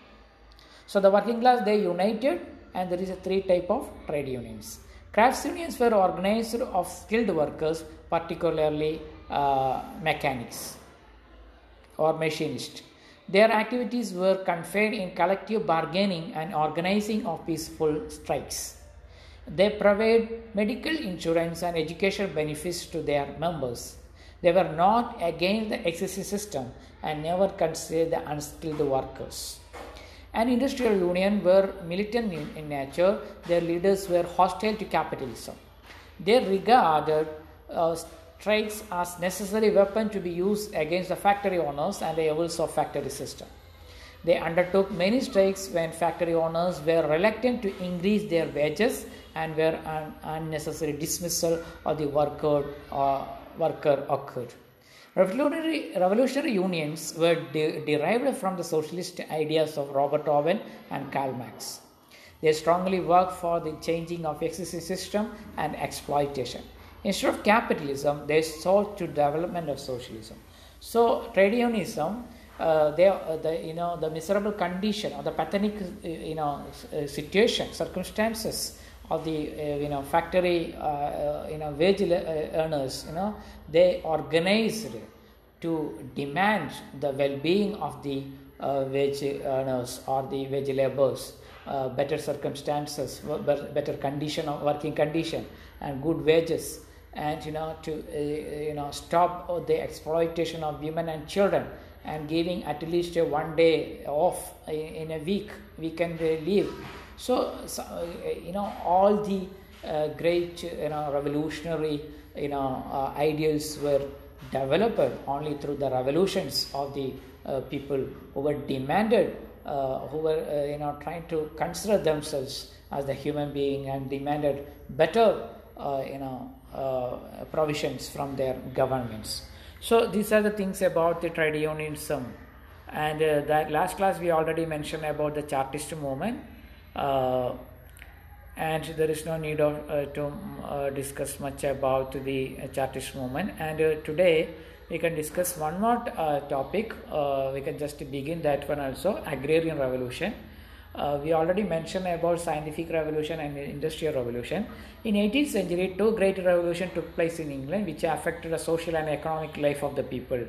So the working class they united, and there is a three type of trade unions. Crafts unions were organized of skilled workers, particularly uh, mechanics or machinists. Their activities were confined in collective bargaining and organizing of peaceful strikes. They provided medical insurance and educational benefits to their members. They were not against the existing system and never considered the unskilled workers. An industrial union were militant in, nature, their leaders were hostile to capitalism. They regarded uh, strikes as necessary weapon to be used against the factory owners and the evils of factory system. They undertook many strikes when factory owners were reluctant to increase their wages and where an unnecessary dismissal of the worker, uh, worker occurred. Revolutionary, revolutionary unions were de- derived from the socialist ideas of Robert Owen and Karl Marx. They strongly worked for the changing of existing system and exploitation. Instead of capitalism, they sought to development of socialism. So trade unionism, uh, they, uh, the you know the miserable condition or the pathetic uh, you know uh, situation, circumstances of the uh, you know factory you know wage earners, you know they organized to demand the well-being of the wage earners or the wage laborers, better circumstances, better condition of working condition, and good wages, and you know to uh, you know stop the exploitation of women and children, and giving at least a one day off in, a week weekend leave. So, so you know all the uh, great you know revolutionary you know uh, ideals were developed only through the revolutions of the uh, people who were demanded, uh, who were uh, you know trying to consider themselves as the human being and demanded better uh, you know provisions from their governments. So these are the things about the trade unionism. And uh, that last class we already mentioned about the Chartist movement. Uh, and there is no need of uh, to uh, discuss much about the uh, Chartist movement. And uh, today we can discuss one more uh, topic. Uh, we can just begin that one also, agrarian revolution. Uh, we already mentioned about scientific revolution and industrial revolution. In 18th century, two great revolutions took place in England, which affected the social and economic life of the people.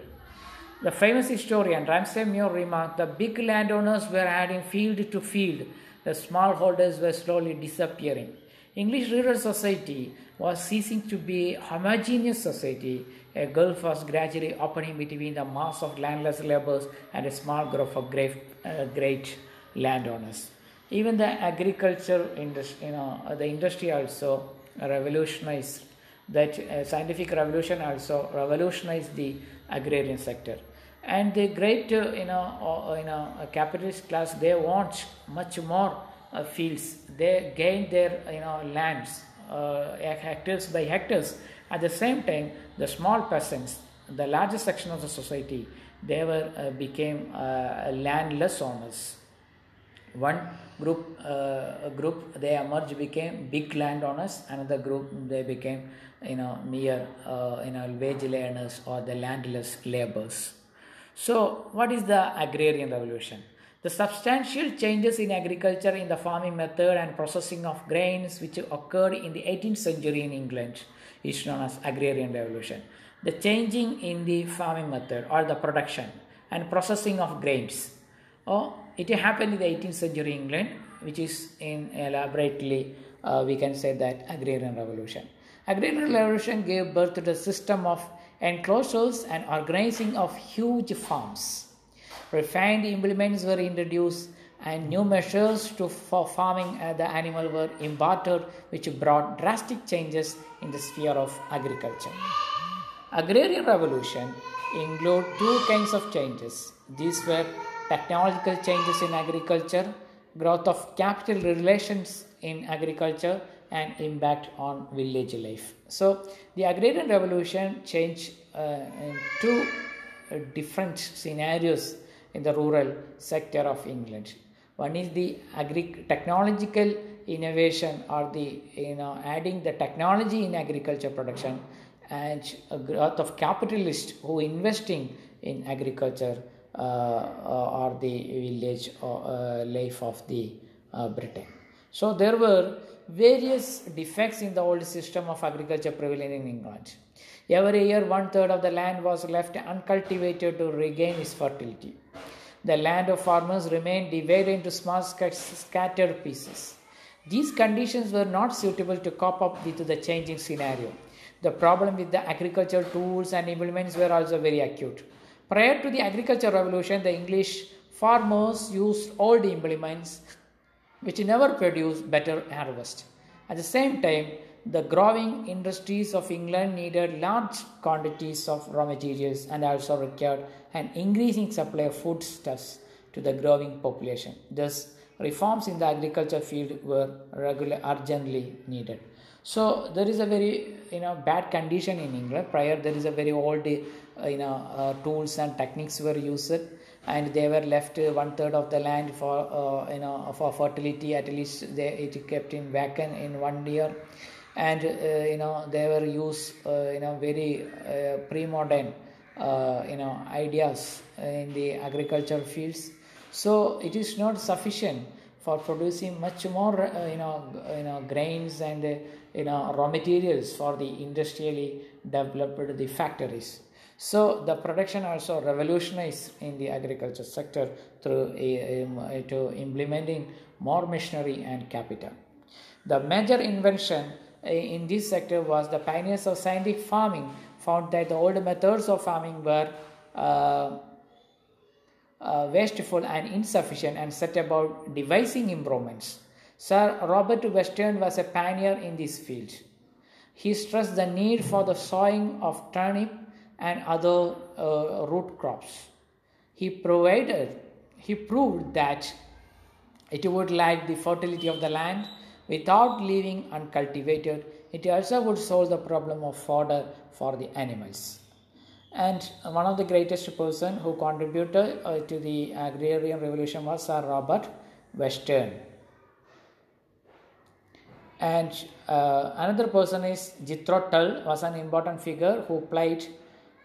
The famous historian Ramsay Muir remarked the big landowners were adding field to field, the smallholders were slowly disappearing. English rural society was ceasing to be a homogeneous society. A gulf was gradually opening between the mass of landless laborers and a small group of great, uh, great landowners. Even the agriculture industry, you know, uh, the industry also revolutionized that uh, scientific revolution also revolutionized the agrarian sector. And the great uh, you know uh, you know uh, capitalist class they want much more uh, fields. They gain their you know lands uh, hectares by hectares. At the same time the small peasants the largest section of the society they were uh, became uh, landless owners one group uh, group they emerged became big landowners. Another group they became you know mere uh, you know wage earners or the landless laborers. So what is the agrarian revolution? The substantial changes in agriculture in the farming method and processing of grains which occurred in the 18th century in england is known as agrarian revolution. The changing in the farming method or the production and processing of grains. Oh, it happened in the 18th century England, which is in elaborately, uh, we can say that agrarian revolution. Agrarian revolution gave birth to the system of enclosures and organizing of huge farms. Refined implements were introduced and new measures to, for farming uh, the animal were imparted, which brought drastic changes in the sphere of agriculture. Agrarian revolution include two kinds of changes. These were technological changes in agriculture, growth of capital relations in agriculture, and impact on village life. So, the agrarian revolution changed uh, two uh, different scenarios in the rural sector of England. One is the agri- technological innovation or the you know adding the technology in agriculture production and a growth of capitalists who investing in agriculture or the village uh, life of the uh, Britain. So there were various defects in the old system of agriculture prevalent in England. Every year, one third of the land was left uncultivated to regain its fertility. The land of farmers remained divided into small scattered pieces. These conditions were not suitable to cope up with the changing scenario. The problem with the agricultural tools and implements were also very acute. Prior to the agricultural revolution, the English farmers used old implements which never produced better harvest. At the same time, the growing industries of England needed large quantities of raw materials and also required an increasing supply of foodstuffs to the growing population. Thus, reforms in the agriculture field were regular, urgently needed. So there is a very you know bad condition in England. Prior there is a very old you know uh, tools and techniques were used, and they were left uh, one third of the land for uh, you know for fertility. At least they it kept in vacant in one year, and uh, you know they were used uh, you know very pre-modern you know ideas in the agricultural fields. So it is not sufficient for producing much more uh, you know you know grains and uh, you know raw materials for the industrially developed the factories so the production also revolutionized in the agriculture sector through a, to implementing more machinery and capital the major invention uh, in this sector was the pioneers of scientific farming found that the old methods of farming were uh, uh, wasteful and insufficient and set about devising improvements. Sir Robert Western was a pioneer in this field. He stressed the need for the sowing of turnip and other uh, root crops. He provided, he proved that it would lack the fertility of the land without leaving uncultivated. It also would solve the problem of fodder for the animals and one of the greatest person who contributed uh, to the agrarian revolution was Sir Robert Western. And uh, another person is Jethro Tull was an important figure who played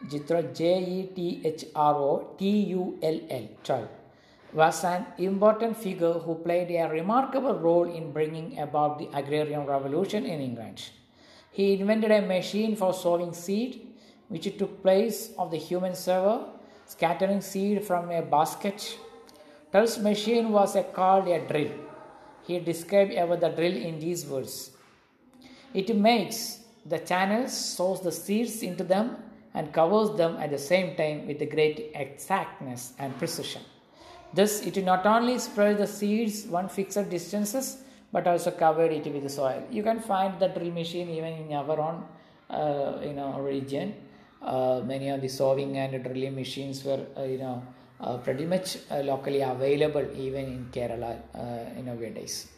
Jethro J E T H R O T U L L Tull was an important figure who played a remarkable role in bringing about the agrarian revolution in England. He invented a machine for sowing seed which took place of the human server, scattering seed from a basket. Tull's machine was a, called a drill. He described ever the drill in these words. It makes the channels, sows the seeds into them, and covers them at the same time with great exactness and precision. Thus, it not only spread the seeds one fixed distances, but also covered it with the soil. You can find the drill machine even in our own, uh, you know, region uh, many of the sowing and drilling machines were uh, you know uh, pretty much locally available even in Kerala uh, days.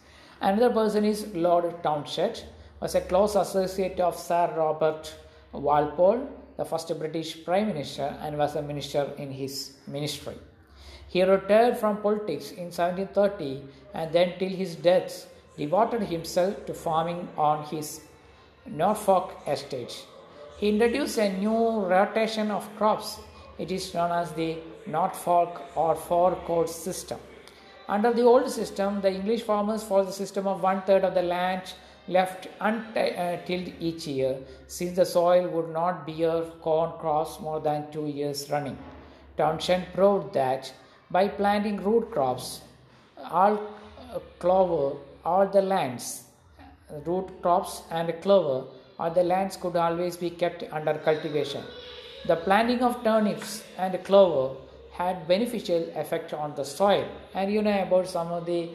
Another person is Lord Townshend, was a close associate of Sir Robert Walpole, the first British Prime Minister, and was a minister in his ministry. He retired from politics in 1730 and then, till his death, devoted himself to farming on his Norfolk estate. He introduced a new rotation of crops. It is known as the Norfolk or four course system. Under the old system, the English farmers followed the system of one third of the land left untilled uh, each year, since the soil would not bear corn crops more than two years running. Townshend proved that by planting root crops, all uh, clover, all the lands, root crops and clover or the lands could always be kept under cultivation. The planting of turnips and clover had beneficial effect on the soil and you know about some of the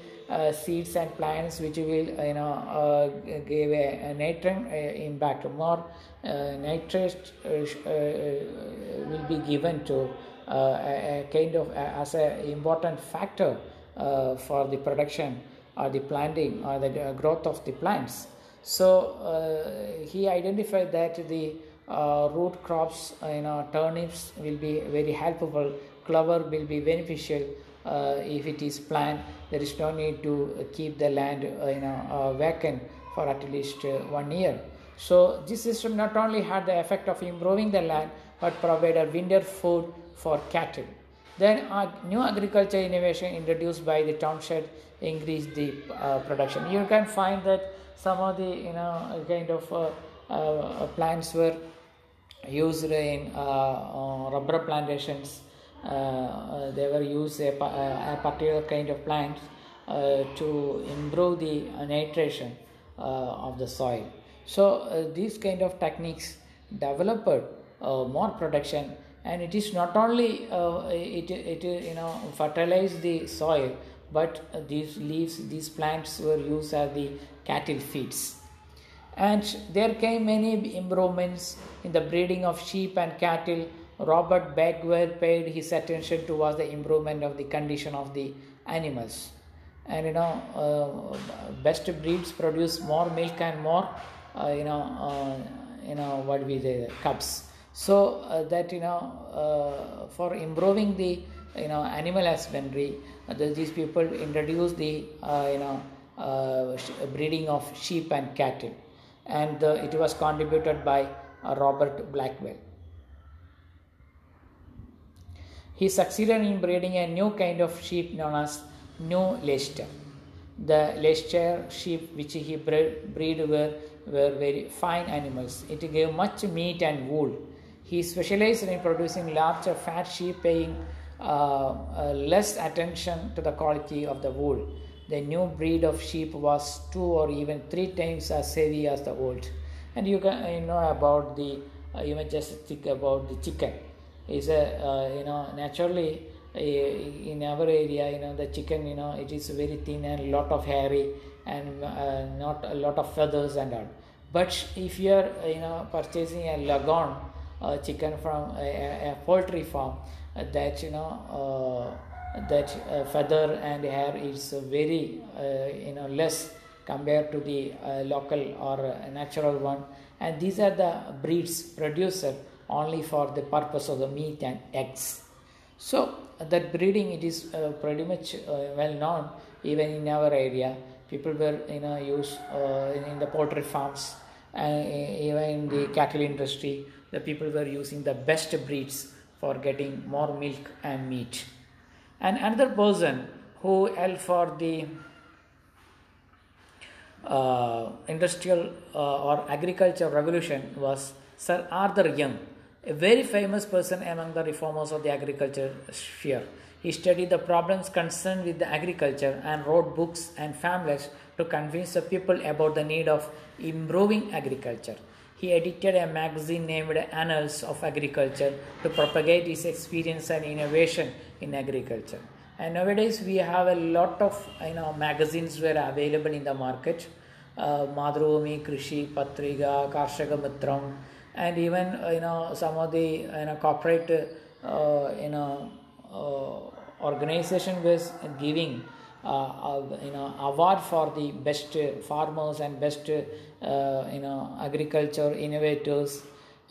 seeds and plants which will you know uh, give a, a nutrient uh, impact more uh, nitrate uh, uh, will be given to a, a, kind of as an important factor for the production or the planting or the growth of the plants so uh, he identified that the uh, root crops, uh, you know, turnips will be very helpful, clover will be beneficial uh, if it is planted. There is no need to keep the land, uh, you know, uh, vacant for at least one year. So this system not only had the effect of improving the land, but provided winter food for cattle. Then new agriculture innovation introduced by the Townshend increased the production. You can find that some of the you know kind of uh, uh, plants were used in uh, rubber plantations. Uh, uh, they were used a, uh, a, particular kind of plants to improve the nitration of the soil. So these kind of techniques developed more production and it is not only uh, it, it you know fertilize the soil but uh, these leaves these plants were used as the cattle feeds and there came many improvements in the breeding of sheep and cattle Robert Bakewell paid his attention towards the improvement of the condition of the animals. And you know, uh, best breeds produce more milk and more, uh, you know, uh, you know what we say, cubs. So uh, that you know, uh, for improving the you know animal husbandry, uh, the- these people introduce the you know breeding of sheep and cattle, and it was contributed by Robert Bakewell. He succeeded in breeding a new kind of sheep known as New Leicester. The Leicester sheep which he bred, were, were very fine animals. It gave much meat and wool. He specialized in producing larger fat sheep, paying uh, uh, less attention to the quality of the wool. The new breed of sheep was two or even three times as heavy as the old. And you can you know about the uh, you may just think about the chicken is a uh, you know naturally uh, in our area you know the chicken you know it is very thin and lot of hairy and uh, not a lot of feathers and all. But if you are uh, you know purchasing a lagoon uh, chicken from a, a, poultry farm uh, that you know uh, that feather and hair is very you know less compared to the local or natural one. And these are the breeds produced only for the purpose of the meat and eggs. So that breeding it is uh, pretty much uh, well known even in our area. People were you know use uh, in, in the poultry farms and even in the cattle industry the people were using the best breeds for getting more milk and meat. And another person who held for the uh, industrial uh, or agriculture revolution was Sir Arthur Young, a very famous person among the reformers of the agriculture sphere. He studied the problems concerned with the agriculture and wrote books and pamphlets to convince the people about the need of improving agriculture. He edited a magazine named Annals of Agriculture to propagate his experience and innovation in agriculture. And nowadays we have a lot of you know magazines were available in the market. Uh, Mathrubhumi, Krishi, Patriga, Mitram, and even uh, you know some of the you know corporate uh, you know uh, organization was giving uh, you know award for the best farmers and best uh, you know agriculture innovators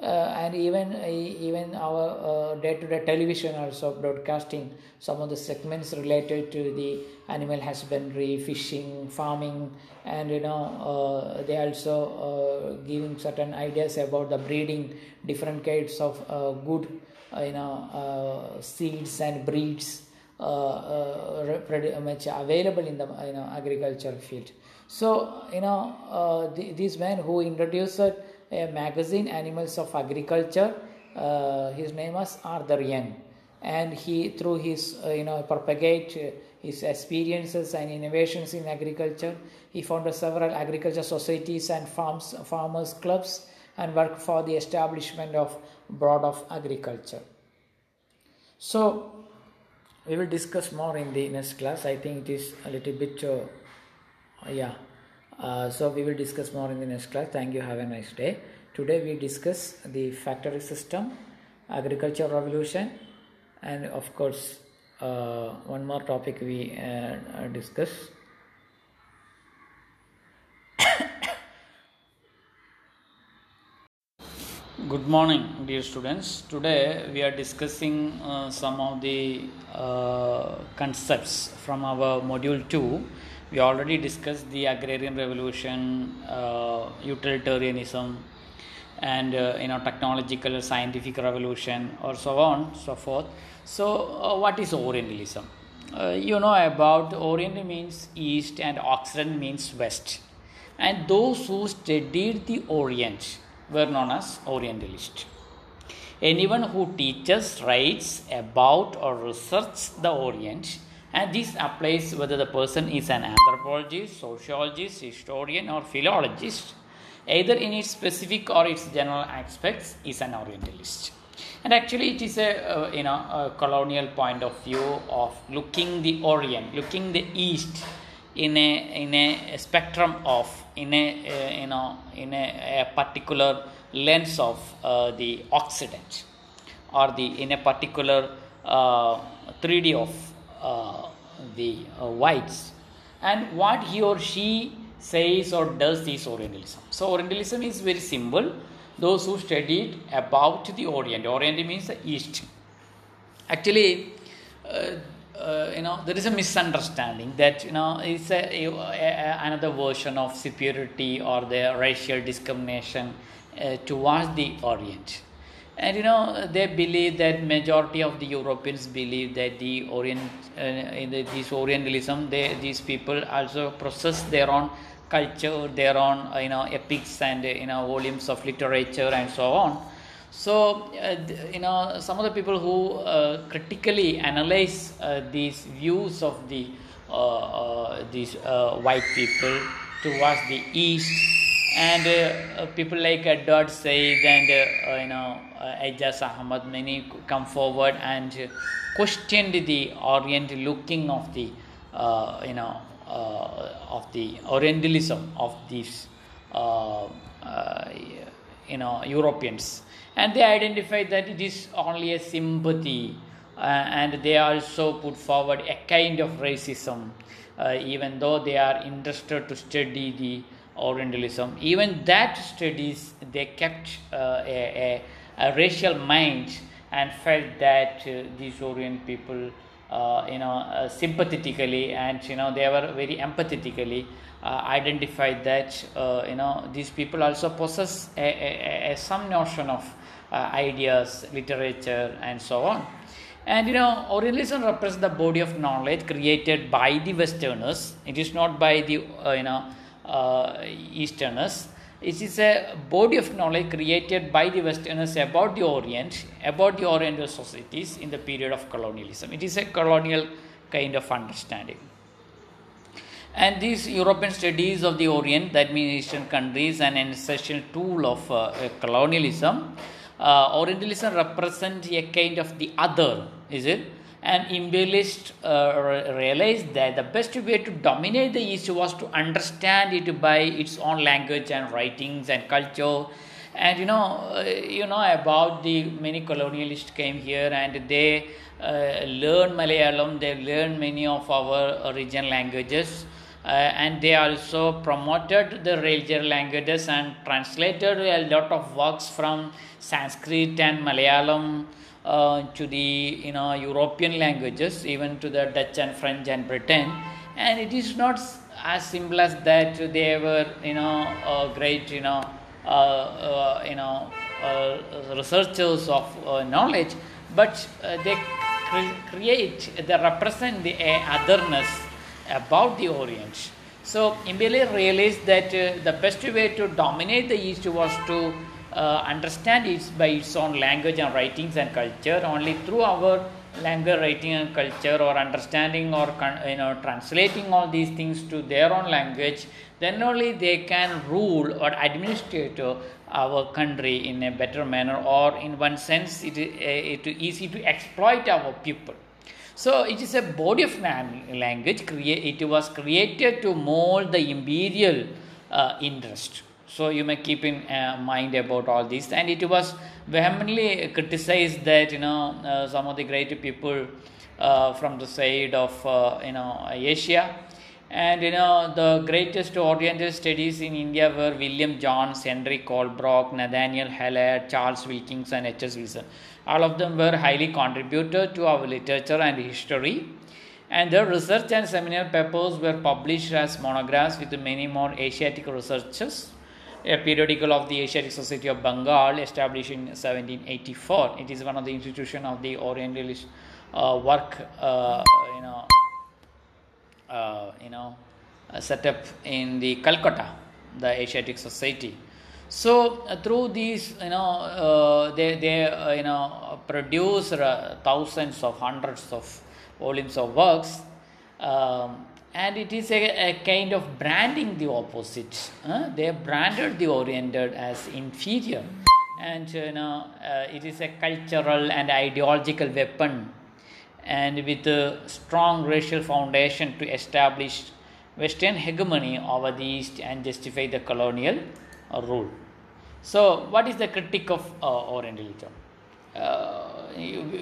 and even uh, even our uh, day-to-day television also broadcasting some of the segments related to the animal husbandry fishing farming and you know uh, they also uh, giving certain ideas about the breeding different kinds of uh, good uh, you know uh, seeds and breeds uh, uh, much available in the you know agriculture field. So you know uh, the, these men who introduced a magazine animals of agriculture. Uh, his name was arthur young and he through his uh, you know propagate uh, his experiences and innovations in agriculture he founded several agriculture societies and farms farmers clubs and worked for the establishment of board of agriculture. So we will discuss more in the next class. I think it is a little bit uh, yeah uh, so we will discuss more in the next class thank you have a nice day today we discuss the factory system agriculture revolution and of course uh, one more topic we uh, uh, discuss Good morning, dear students. Today we are discussing uh, some of the concepts from our module 2. We already discussed the agrarian revolution, uh, utilitarianism, and uh, you know technological scientific revolution, or so on, so forth. So, uh, what is Orientalism? Uh, you know about Orient means East and Occident means West, and those who studied the Orient were known as Orientalists. Anyone who teaches, writes about, or researches the Orient, and this applies whether the person is an anthropologist, sociologist, historian, or philologist, either in its specific or its general aspects, is an Orientalist. And actually, it is a uh, you know a colonial point of view of looking the Orient, looking the East in a in a spectrum of in a uh, you know in a, a particular lens of uh, the Occident or the in a particular uh, 3D of uh, the uh, whites, and what he or she says or does is Orientalism. So Orientalism is very simple. Those who studied about the Orient, Orient means the East. Actually, uh, uh, you know there is a misunderstanding that you know it's a, a, a- another version of superiority or the racial discrimination uh, towards the Orient. And you know they believe that majority of the Europeans believe that the Orient, uh, in the, this Orientalism, they these people also process their own culture, their own uh, you know epics and uh, you know volumes of literature and so on. So, uh, you know, some of the people who uh, critically analyze uh, these views of the these white people towards the east, and people like Edward Said and you know uh, Aijaz Ahmad, many come forward and questioned the Orient looking of the uh, you know uh, of the Orientalism of these uh, uh, you know Europeans, and they identified that it is only a sympathy, uh, and they also put forward a kind of racism, even though they are interested to study the Orientalism. Even that studies they kept a, a, a racial mind and felt that uh, these Orient people uh, you know, uh, sympathetically and you know they were very empathetically identified that you know these people also possess a, a, a, some notion of ideas, literature, and so on. And you know, Orientalism represents the body of knowledge created by the Westerners. It is not by the uh, you know uh, Easterners. It is a body of knowledge created by the Westerners about the Orient, about the Oriental societies in the period of colonialism. It is a colonial kind of understanding. And these European studies of the Orient, that means Eastern countries, and an essential tool of uh, uh, colonialism. Uh, Orientalism represents a kind of the other, is it? And imperialists uh, realized that the best way to dominate the East was to understand it by its own language and writings and culture. And you know, uh, you know about the many colonialists came here and they uh, learned Malayalam. They learned many of our regional languages uh, and they also promoted the regional languages and translated a lot of works from Sanskrit and Malayalam uh, to the you know European languages, even to the Dutch and French and Britain. And it is not as simple as that. They were you know uh, great you know uh, uh, you know uh, researchers of knowledge, but they cre- create they represent the otherness about the Orient. So Imbele realized that the best way to dominate the East was to uh, understand it by its own language and writings and culture. Only through our language, writing, and culture, or understanding or you know translating all these things to their own language, then only they can rule or administrate uh, our country in a better manner. Or in one sense, it is uh, easy to exploit our people. So it is a body of language. It was created to mold the imperial uh, interest. So you may keep in uh, mind about all this. And it was vehemently criticized that you know uh, some of the great people uh, from the side of uh, you know Asia. And you know the greatest Oriental studies in India were William Jones, Henry Colebrooke, Nathaniel Halhed, Charles Wilkins, and H.S. Wilson. All of them were highly contributed to our literature and history. And their research and seminar papers were published as monographs with many more Asiatic researchers. A periodical of the Asiatic Society of Bengal, established in 1784. It is one of the institution of the Orientalist uh, work, uh, you know, uh, you know, uh, set up in the Calcutta, the Asiatic Society. So uh, through these, you know, uh, they they you know produce thousands of hundreds of volumes of works, um, and it is a, a kind of branding the opposite. huh? They branded the Oriental as inferior, and you know uh, it is a cultural and ideological weapon and with a strong racial foundation to establish Western hegemony over the East and justify the colonial uh, rule. So, what is the critique of uh, Orientalism? uh,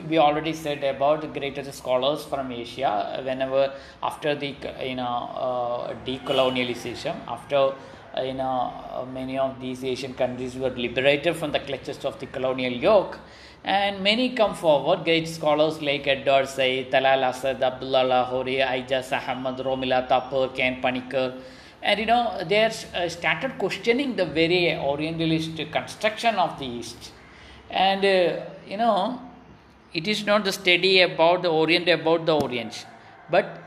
we already said about the greatest scholars from Asia. Whenever after the you know uh, decolonialization, after uh, you know uh, many of these Asian countries were liberated from the clutches of the colonial yoke, and many come forward. Great scholars like Edward Said, Talal Asad, Abdullah Lahori, Aijaz Ahmad, Romila Thapar, K.N. Panikkar. And you know, they uh, started questioning the very Orientalist construction of the East. And uh, you know, it is not the study about the Orient about the Orient, but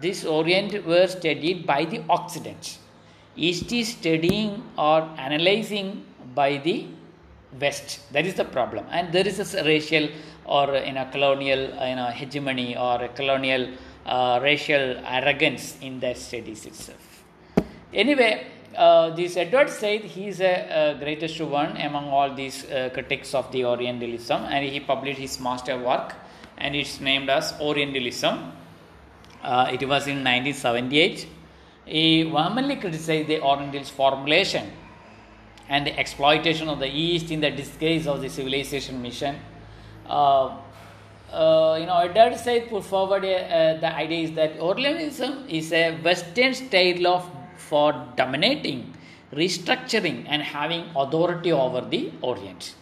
this Orient were studied by the Occident. Is studying or analyzing by the West. That is the problem, and there is a racial or in a colonial you know hegemony or a colonial uh, racial arrogance in the studies itself. Anyway, uh, this Edward Said he is a, a, greatest one among all these uh, critics of the Orientalism, and he published his master work, and it's named as Orientalism. Uh, it was in 1978. He vehemently criticized the Orientalist formulation and the exploitation of the East in the disguise of the civilization mission. Uh, uh, you know, Edward Said put forward the idea is that Orientalism is a Western style of for dominating, restructuring, and having authority over the Orient.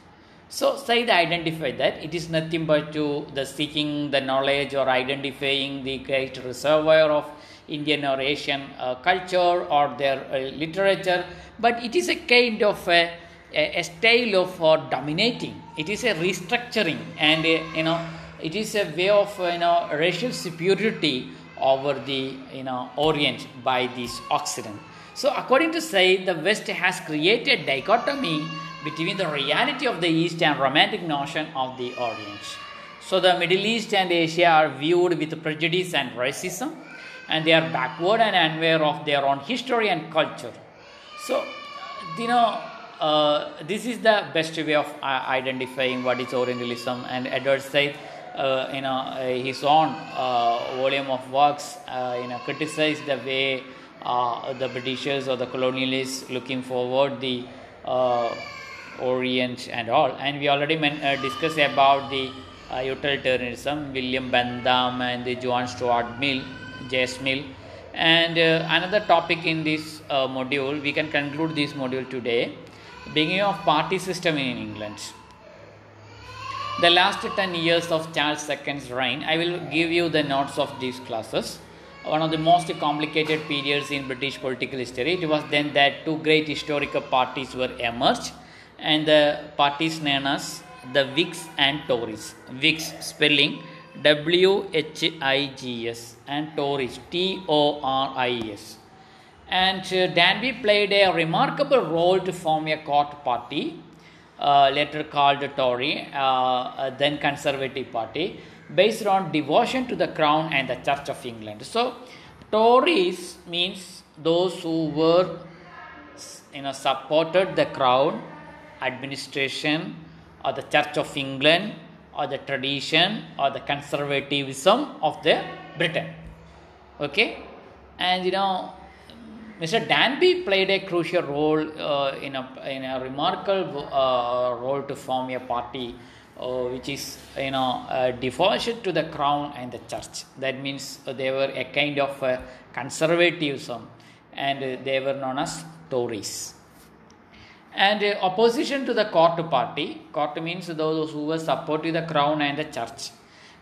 So Said identified that it is nothing but to the seeking the knowledge or identifying the great reservoir of Indian or Asian uh, culture or their uh, literature, but it is a kind of a, a, a style of uh, dominating. It is a restructuring, and you know it is a way of you know racial superiority over the you know Orient by this Occident. So according to Said, the West has created dichotomy between the reality of the East and romantic notion of the Orient. So the Middle East and Asia are viewed with prejudice and racism, and they are backward and unaware of their own history and culture. So, you know, uh, this is the best way of uh, identifying what is Orientalism. And Edward Said, Uh, you know, uh, his own uh, volume of works, uh, you know, criticized the way uh, the Britishers or the colonialists looking forward the uh, Orient and all. And we already men- discussed about the utilitarianism, William Bentham and the John Stuart Mill, J.S. Mill. And another topic in this module, we can conclude this module today beginning of party system in England. The last 10 years of Charles II's reign, I will give you the notes of these classes. One of the most complicated periods in British political history. It was then that two great historical parties were emerged, and the parties known as the Whigs and Tories. Whigs spelling W H I G S and Tories T O R I S. And uh, Danby played a remarkable role to form a court party, later called Tory, uh, then Conservative Party, based on devotion to the Crown and the Church of England. So, Tories means those who were, you know, supported the Crown, administration, or the Church of England, or the tradition, or the conservatism of the Britain. Okay, and you know Mr. Danby played a crucial role uh, in, a, in a remarkable uh, role to form a party uh, which is you know devotion to the crown and the church. That means they were a kind of conservatism and they were known as Tories. And opposition to the court party, court means those who were supporting the crown and the church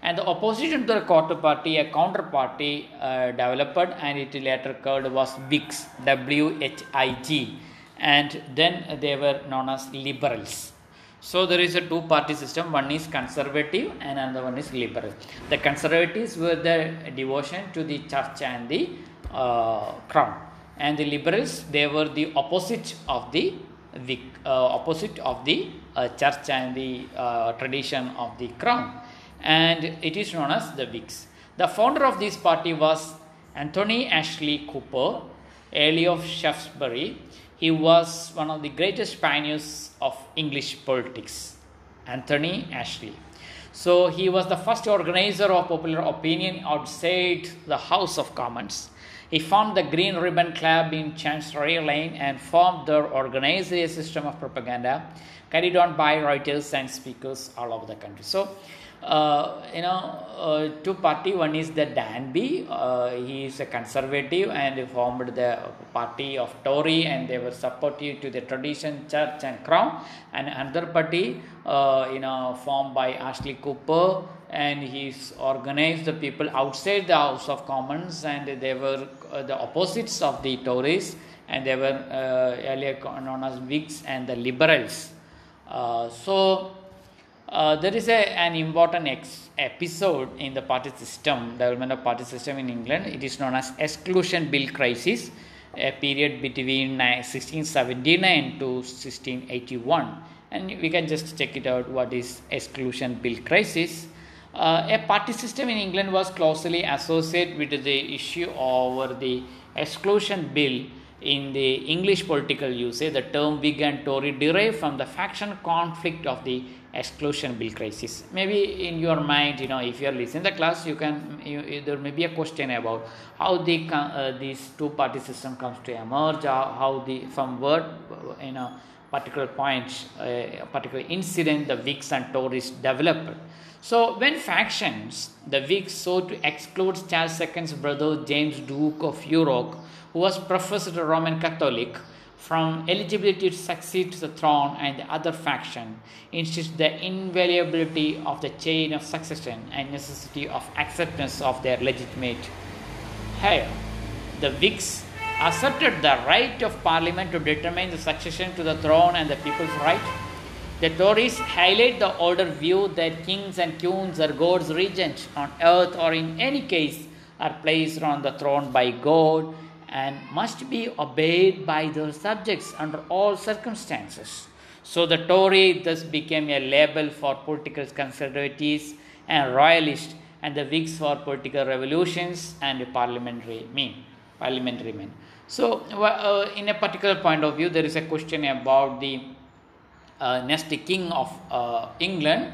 and the opposition to the court party, a counter party uh, developed and it later called was Whigs, W H I G, and then they were known as liberals. So there is a two party system, one is conservative and another one is liberal. The conservatives were the devotion to the church and the uh, crown, and the liberals they were the opposite of the uh, opposite of the uh, church and the uh, tradition of the crown and it is known as the Whigs. The founder of this party was Anthony Ashley Cooper, Earl of Shaftesbury. He was one of the greatest pioneers of English politics. Anthony Ashley. So he was the first organizer of popular opinion outside the House of Commons. He formed the Green Ribbon Club in Chancery Lane and formed their organized system of propaganda carried on by writers and speakers all over the country. So, uh, you know, uh, two party. One is the Danby. Uh, he is a conservative and formed the party of Tory, and they were supportive to the tradition, church, and crown. And another party, uh, you know, formed by Ashley Cooper, and he's organized the people outside the House of Commons, and they were uh, the opposites of the Tories, and they were uh, earlier known as Whigs and the Liberals. So uh, there is a, an important ex- episode in the party system, development of party system in England. It is known as exclusion bill crisis, a period between 1679 to 1681. And we can just check it out. What is exclusion bill crisis? Uh, a party system in England was closely associated with the issue over the exclusion bill in the English political usage. The term Whig and Tory derived from the faction conflict of the exclusion bill crisis maybe in your mind you know if you are listening the class you can you, there may be a question about how the uh, these two party system comes to emerge how, how the from word you know particular point a particular incident the whigs and tories developed so when factions the whigs sought to exclude charles ii's brother james duke of york who was professed a roman catholic from eligibility to succeed to the throne and the other faction insisted the invaluability of the chain of succession and necessity of acceptance of their legitimate heir. The Whigs asserted the right of Parliament to determine the succession to the throne and the people's right. The Tories highlight the older view that kings and queens are God's regent on earth or in any case are placed on the throne by God and must be obeyed by their subjects under all circumstances. So the Tory thus became a label for political conservatives and royalists, and the Whigs for political revolutions and parliamentary men. Parliamentary men. So, uh, in a particular point of view, there is a question about the uh, next king of uh, England,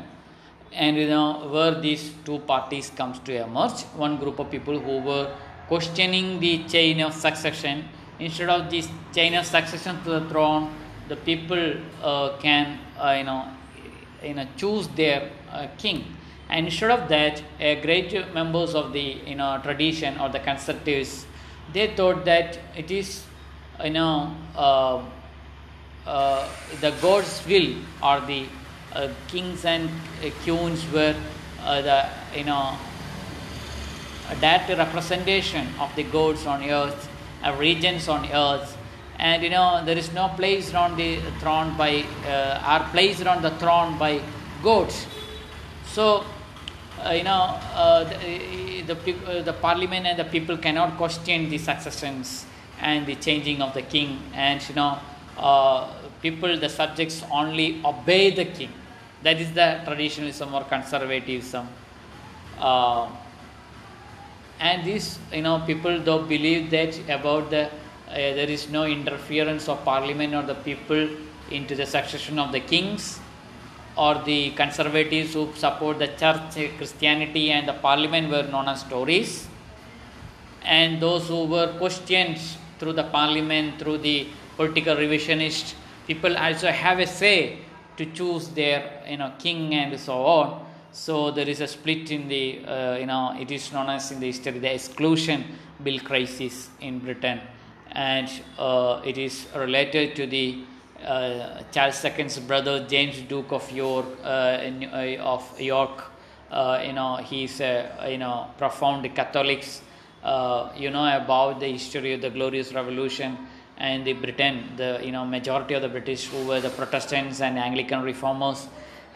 and you know where these two parties comes to emerge. One group of people who were questioning the chain of succession. Instead of this chain of succession to the throne, the people uh, can uh, you know you know choose their uh, king. And instead of that, a great members of the you know tradition or the conservatives, they thought that it is you know uh, uh, the God's will or the uh, kings and queens were the you know direct representation of the gods on earth, uh, regions on earth, and you know there is no place on the throne by uh, are placed on the throne by gods. So uh, you know uh, the the, uh, the, parliament and the people cannot question the successions and the changing of the king, and you know uh, people the subjects only obey the king. That is the traditionalism or conservatism and these you know people though believe that about the uh, there is no interference of parliament or the people into the succession of the kings or the conservatives who support the church christianity and the parliament were known as tories and those who were questioned through the parliament through the political revisionist people also have a say to choose their you know king and so on so there is a split in the, uh, you know, it is known as in the history the exclusion bill crisis in Britain, and uh, it is related to the uh, Charles II's brother James Duke of York in, of York. you know, he's a you know profound Catholics. you know about the history of the Glorious Revolution and the Britain, the you know majority of the British who were the Protestants and Anglican reformers.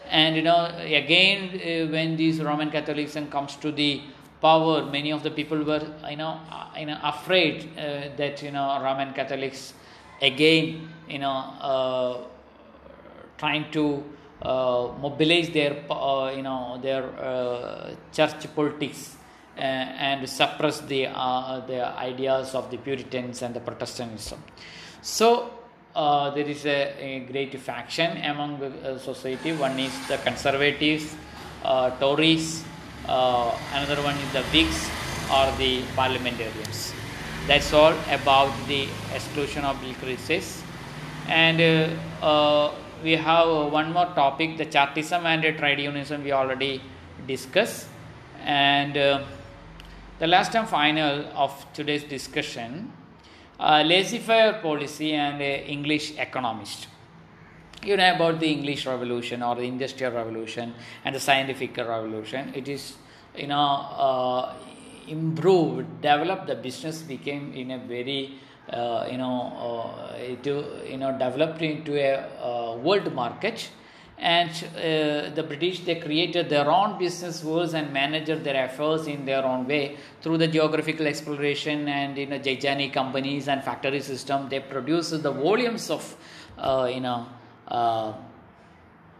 And you know again uh, when these roman catholicism comes to the power many of the people were you know uh, you know afraid uh, that you know roman catholics again you know uh, trying to uh, mobilize their uh, you know their church politics and suppress the the ideas of the puritans and the protestantism so uh, there is a, a, great faction among the uh, society. One is the conservatives, uh, Tories, uh, another one is the Whigs or the parliamentarians. That's all about the exclusion of bill crisis. And uh, uh, we have one more topic the Chartism and trade unionism we already discussed. And uh, the last and final of today's discussion uh, laissez faire policy and uh, English economist. You know about the English Revolution or the Industrial Revolution and the Scientific Revolution. It is, you know, uh, improved, developed. The business became in a very, uh, you know, uh, it, you know, developed into a uh, world market and uh, the british they created their own business worlds and managed their affairs in their own way. Through the geographical exploration and you know gigantic companies and factory system they produce the volumes of uh, you know uh,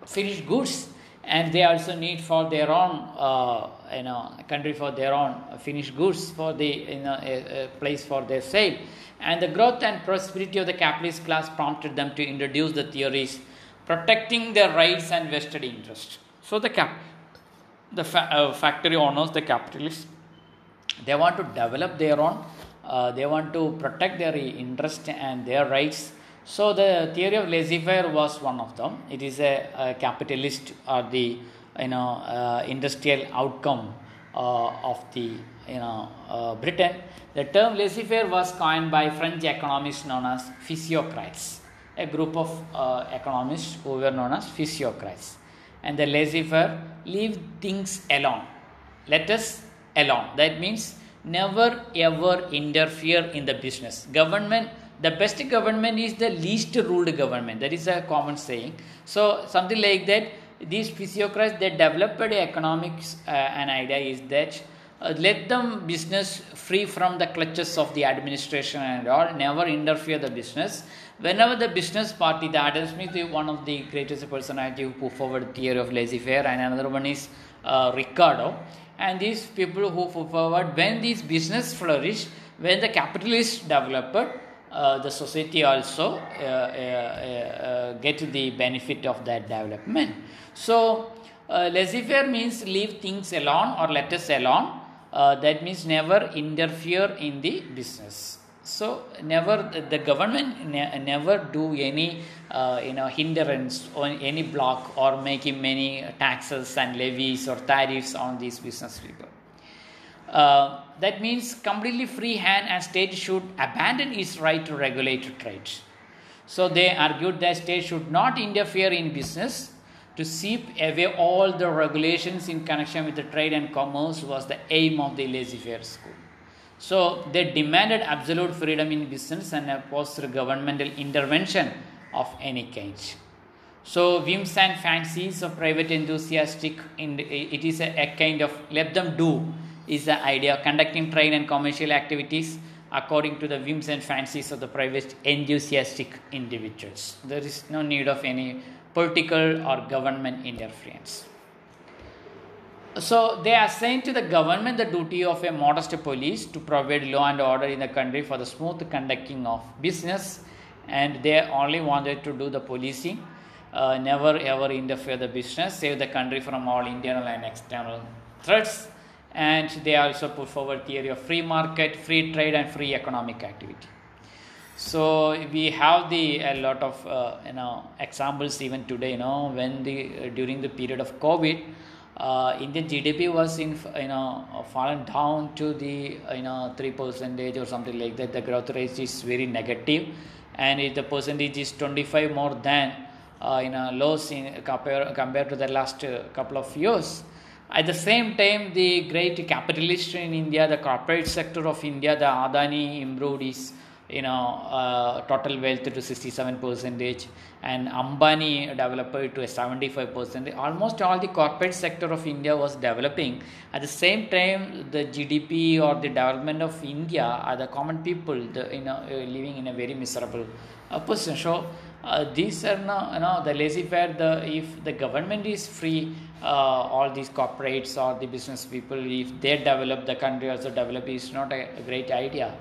finished goods. And they also need for their own uh, you know country for their own finished goods for the you know a, a place for their sale. And the growth and prosperity of the capitalist class prompted them to introduce the theories protecting their rights and vested interests. So the cap, the fa- uh, factory owners, the capitalists, they want to develop their own. Uh, they want to protect their interest and their rights. So the theory of laissez-faire was one of them. It is a, a capitalist or the you know uh, industrial outcome uh, of the you know uh, Britain. The term laissez-faire was coined by French economists known as physiocrats a group of uh, economists who were known as physiocrats. And the laissez faire, leave things alone. Let us alone. That means never ever interfere in the business. Government, the best government is the least ruled government. That is a common saying. So, something like that. These physiocrats, they developed economics. Uh, an idea is that uh, let them business free from the clutches of the administration and all never interfere the business whenever the business party the adam smith is one of the greatest personality who put forward the theory of laissez-faire and another one is uh, ricardo. And these people who put forward when these business flourish when the capitalist developed uh, the society also uh, uh, uh, get the benefit of that development. So laissez-faire means leave things alone or let us alone. Uh, that means never interfere in the business so never the government ne- never do any uh, you know hindrance or any block or making many taxes and levies or tariffs on these business people uh, that means completely free hand and state should abandon its right to regulate trade so they argued that state should not interfere in business to sweep away all the regulations in connection with the trade and commerce was the aim of the laissez-faire school. So they demanded absolute freedom in business and opposed governmental intervention of any kind. So whims and fancies of private enthusiastic, in, it is a, a kind of let them do is the idea of conducting trade and commercial activities according to the whims and fancies of the private enthusiastic individuals. There is no need of any political or government interference. So they assigned to the government the duty of a modest police to provide law and order in the country for the smooth conducting of business, and they only wanted to do the policing, uh, never ever interfere the business, save the country from all internal and external threats. And they also put forward theory of free market, free trade, and free economic activity. So we have the a lot of uh, you know examples even today. You know when the uh, during the period of COVID, uh, Indian GDP was in you know fallen down to the you know three percentage or something like that. The growth rate is very negative, and if the percentage is twenty five more than uh, you know lows in compare compared to the last uh, couple of years. At the same time, the great capitalist in India, the corporate sector of India, the Adani improved you know uh, total wealth to 67 percentage and ambani developed it to a 75 percent. Almost all the corporate sector of india was developing. At the same time the gdp or the development of india are the common people the, you know uh, living in a very miserable uh, position. So uh, these are now you know the laissez-faire the if the government is free uh, all these corporates or the business people if they develop the country also develop is not a, a great idea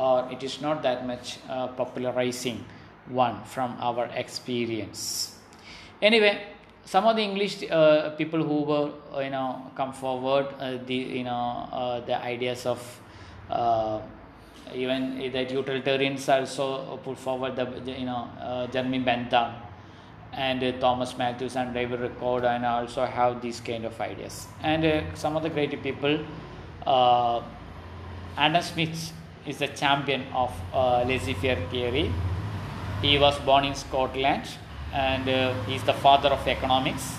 or it is not that much uh, popularizing one from our experience. Anyway, some of the English uh, people who were you know come forward uh, the you know uh, the ideas of uh, even that utilitarians also put forward the, you know uh, Jeremy Bentham and uh, Thomas Malthus and David Ricardo and also have these kind of ideas and uh, some of the great people uh, Adam Smith is the champion of uh, laissez-faire theory he was born in Scotland and uh, he is the father of economics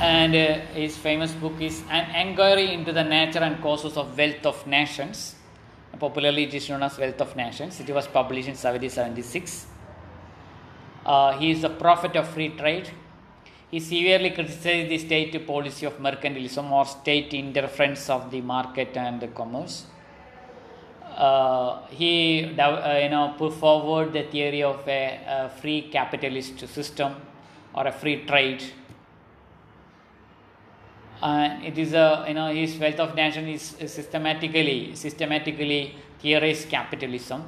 and uh, his famous book is An Enquiry into the Nature and Causes of Wealth of Nations. Popularly, it is known as Wealth of Nations. It was published in 1776. Uh, he is the prophet of free trade. He severely criticized the state policy of mercantilism or state interference of the market and the commerce. Uh, he uh, you know put forward the theory of a, a free capitalist system or a free trade. And it is a you know his wealth of nation is systematically systematically theorized capitalism.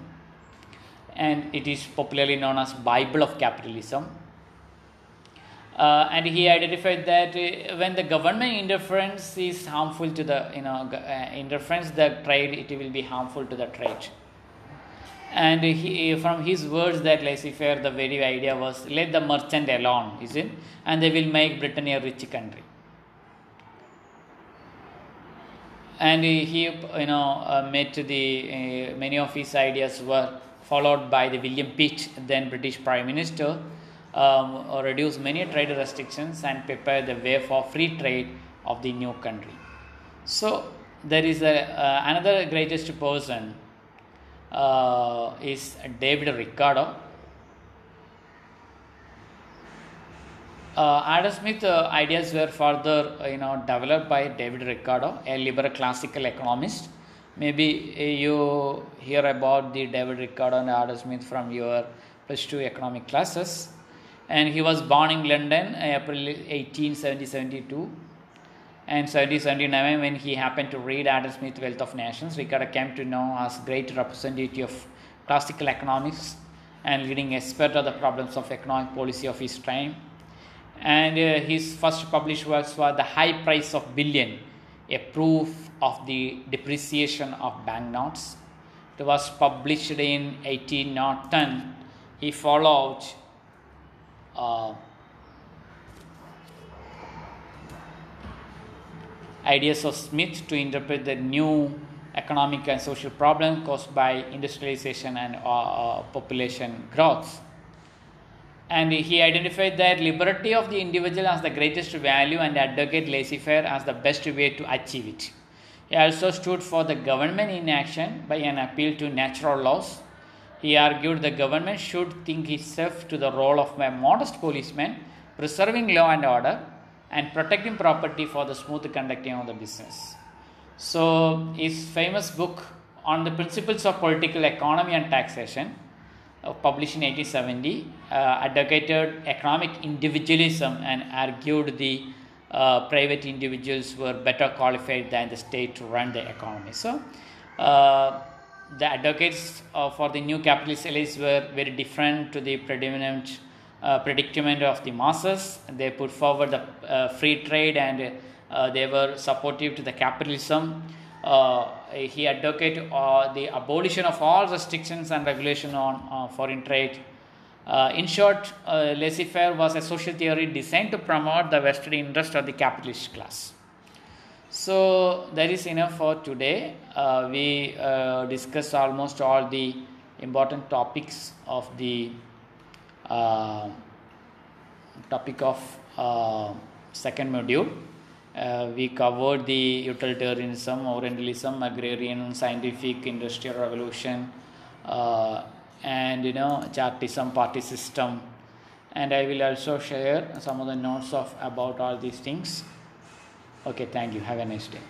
And it is popularly known as bible of capitalism uh, and he identified that uh, when the government interference is harmful to the you know uh, interference the trade it will be harmful to the trade. And he, from his words that laissez-faire the very idea was let the merchant alone is it? And they will make britain a rich country. And he you know uh, met the uh, many of his ideas were followed by the William Pitt, then British Prime Minister, um, reduced many trade restrictions and prepare the way for free trade of the new country. So there is a, uh, another greatest person uh, is David Ricardo. Uh, Adam Smith uh, ideas were further, uh, you know, developed by David Ricardo, a liberal classical economist. Maybe uh, you hear about the David Ricardo and Adam Smith from your plus two economic classes. And he was born in London, April 18, 1772. And 1779, when he happened to read Adam Smith's Wealth of Nations, Ricardo came to know as great representative of classical economics and leading expert of the problems of economic policy of his time and uh, his first published works were The High Price of Bullion, a proof of the depreciation of banknotes. It was published in 1810. He followed uh, ideas of Smith to interpret the new economic and social problem caused by industrialization and uh, uh population growth and he identified that liberty of the individual as the greatest value and advocate laissez-faire as the best way to achieve it. He also stood for the government in action by an appeal to natural laws. He argued the government should think itself to the role of a modest policeman, preserving law and order and protecting property for the smooth conducting of the business. So, his famous book on the principles of political economy and taxation uh, published in 1870, uh, advocated economic individualism and argued the uh, private individuals were better qualified than the state to run the economy. So, uh, the advocates uh, for the new capitalist elites were very different to the predominant uh, predicament of the masses. They put forward the free trade and they were supportive to the capitalism uh, he advocated uh, the abolition of all restrictions and regulation on uh, foreign trade. Uh, in short, uh, laissez-faire was a social theory designed to promote the vested interest of the capitalist class. So that is enough for today. Uh, we discussed almost all the important topics of the topic of second module. Uh, we covered the utilitarianism, Orientalism, agrarian, scientific, industrial revolution, uh, and you know Chartism, party system, and I will also share some of the notes of about all these things. Okay, thank you. Have a nice day.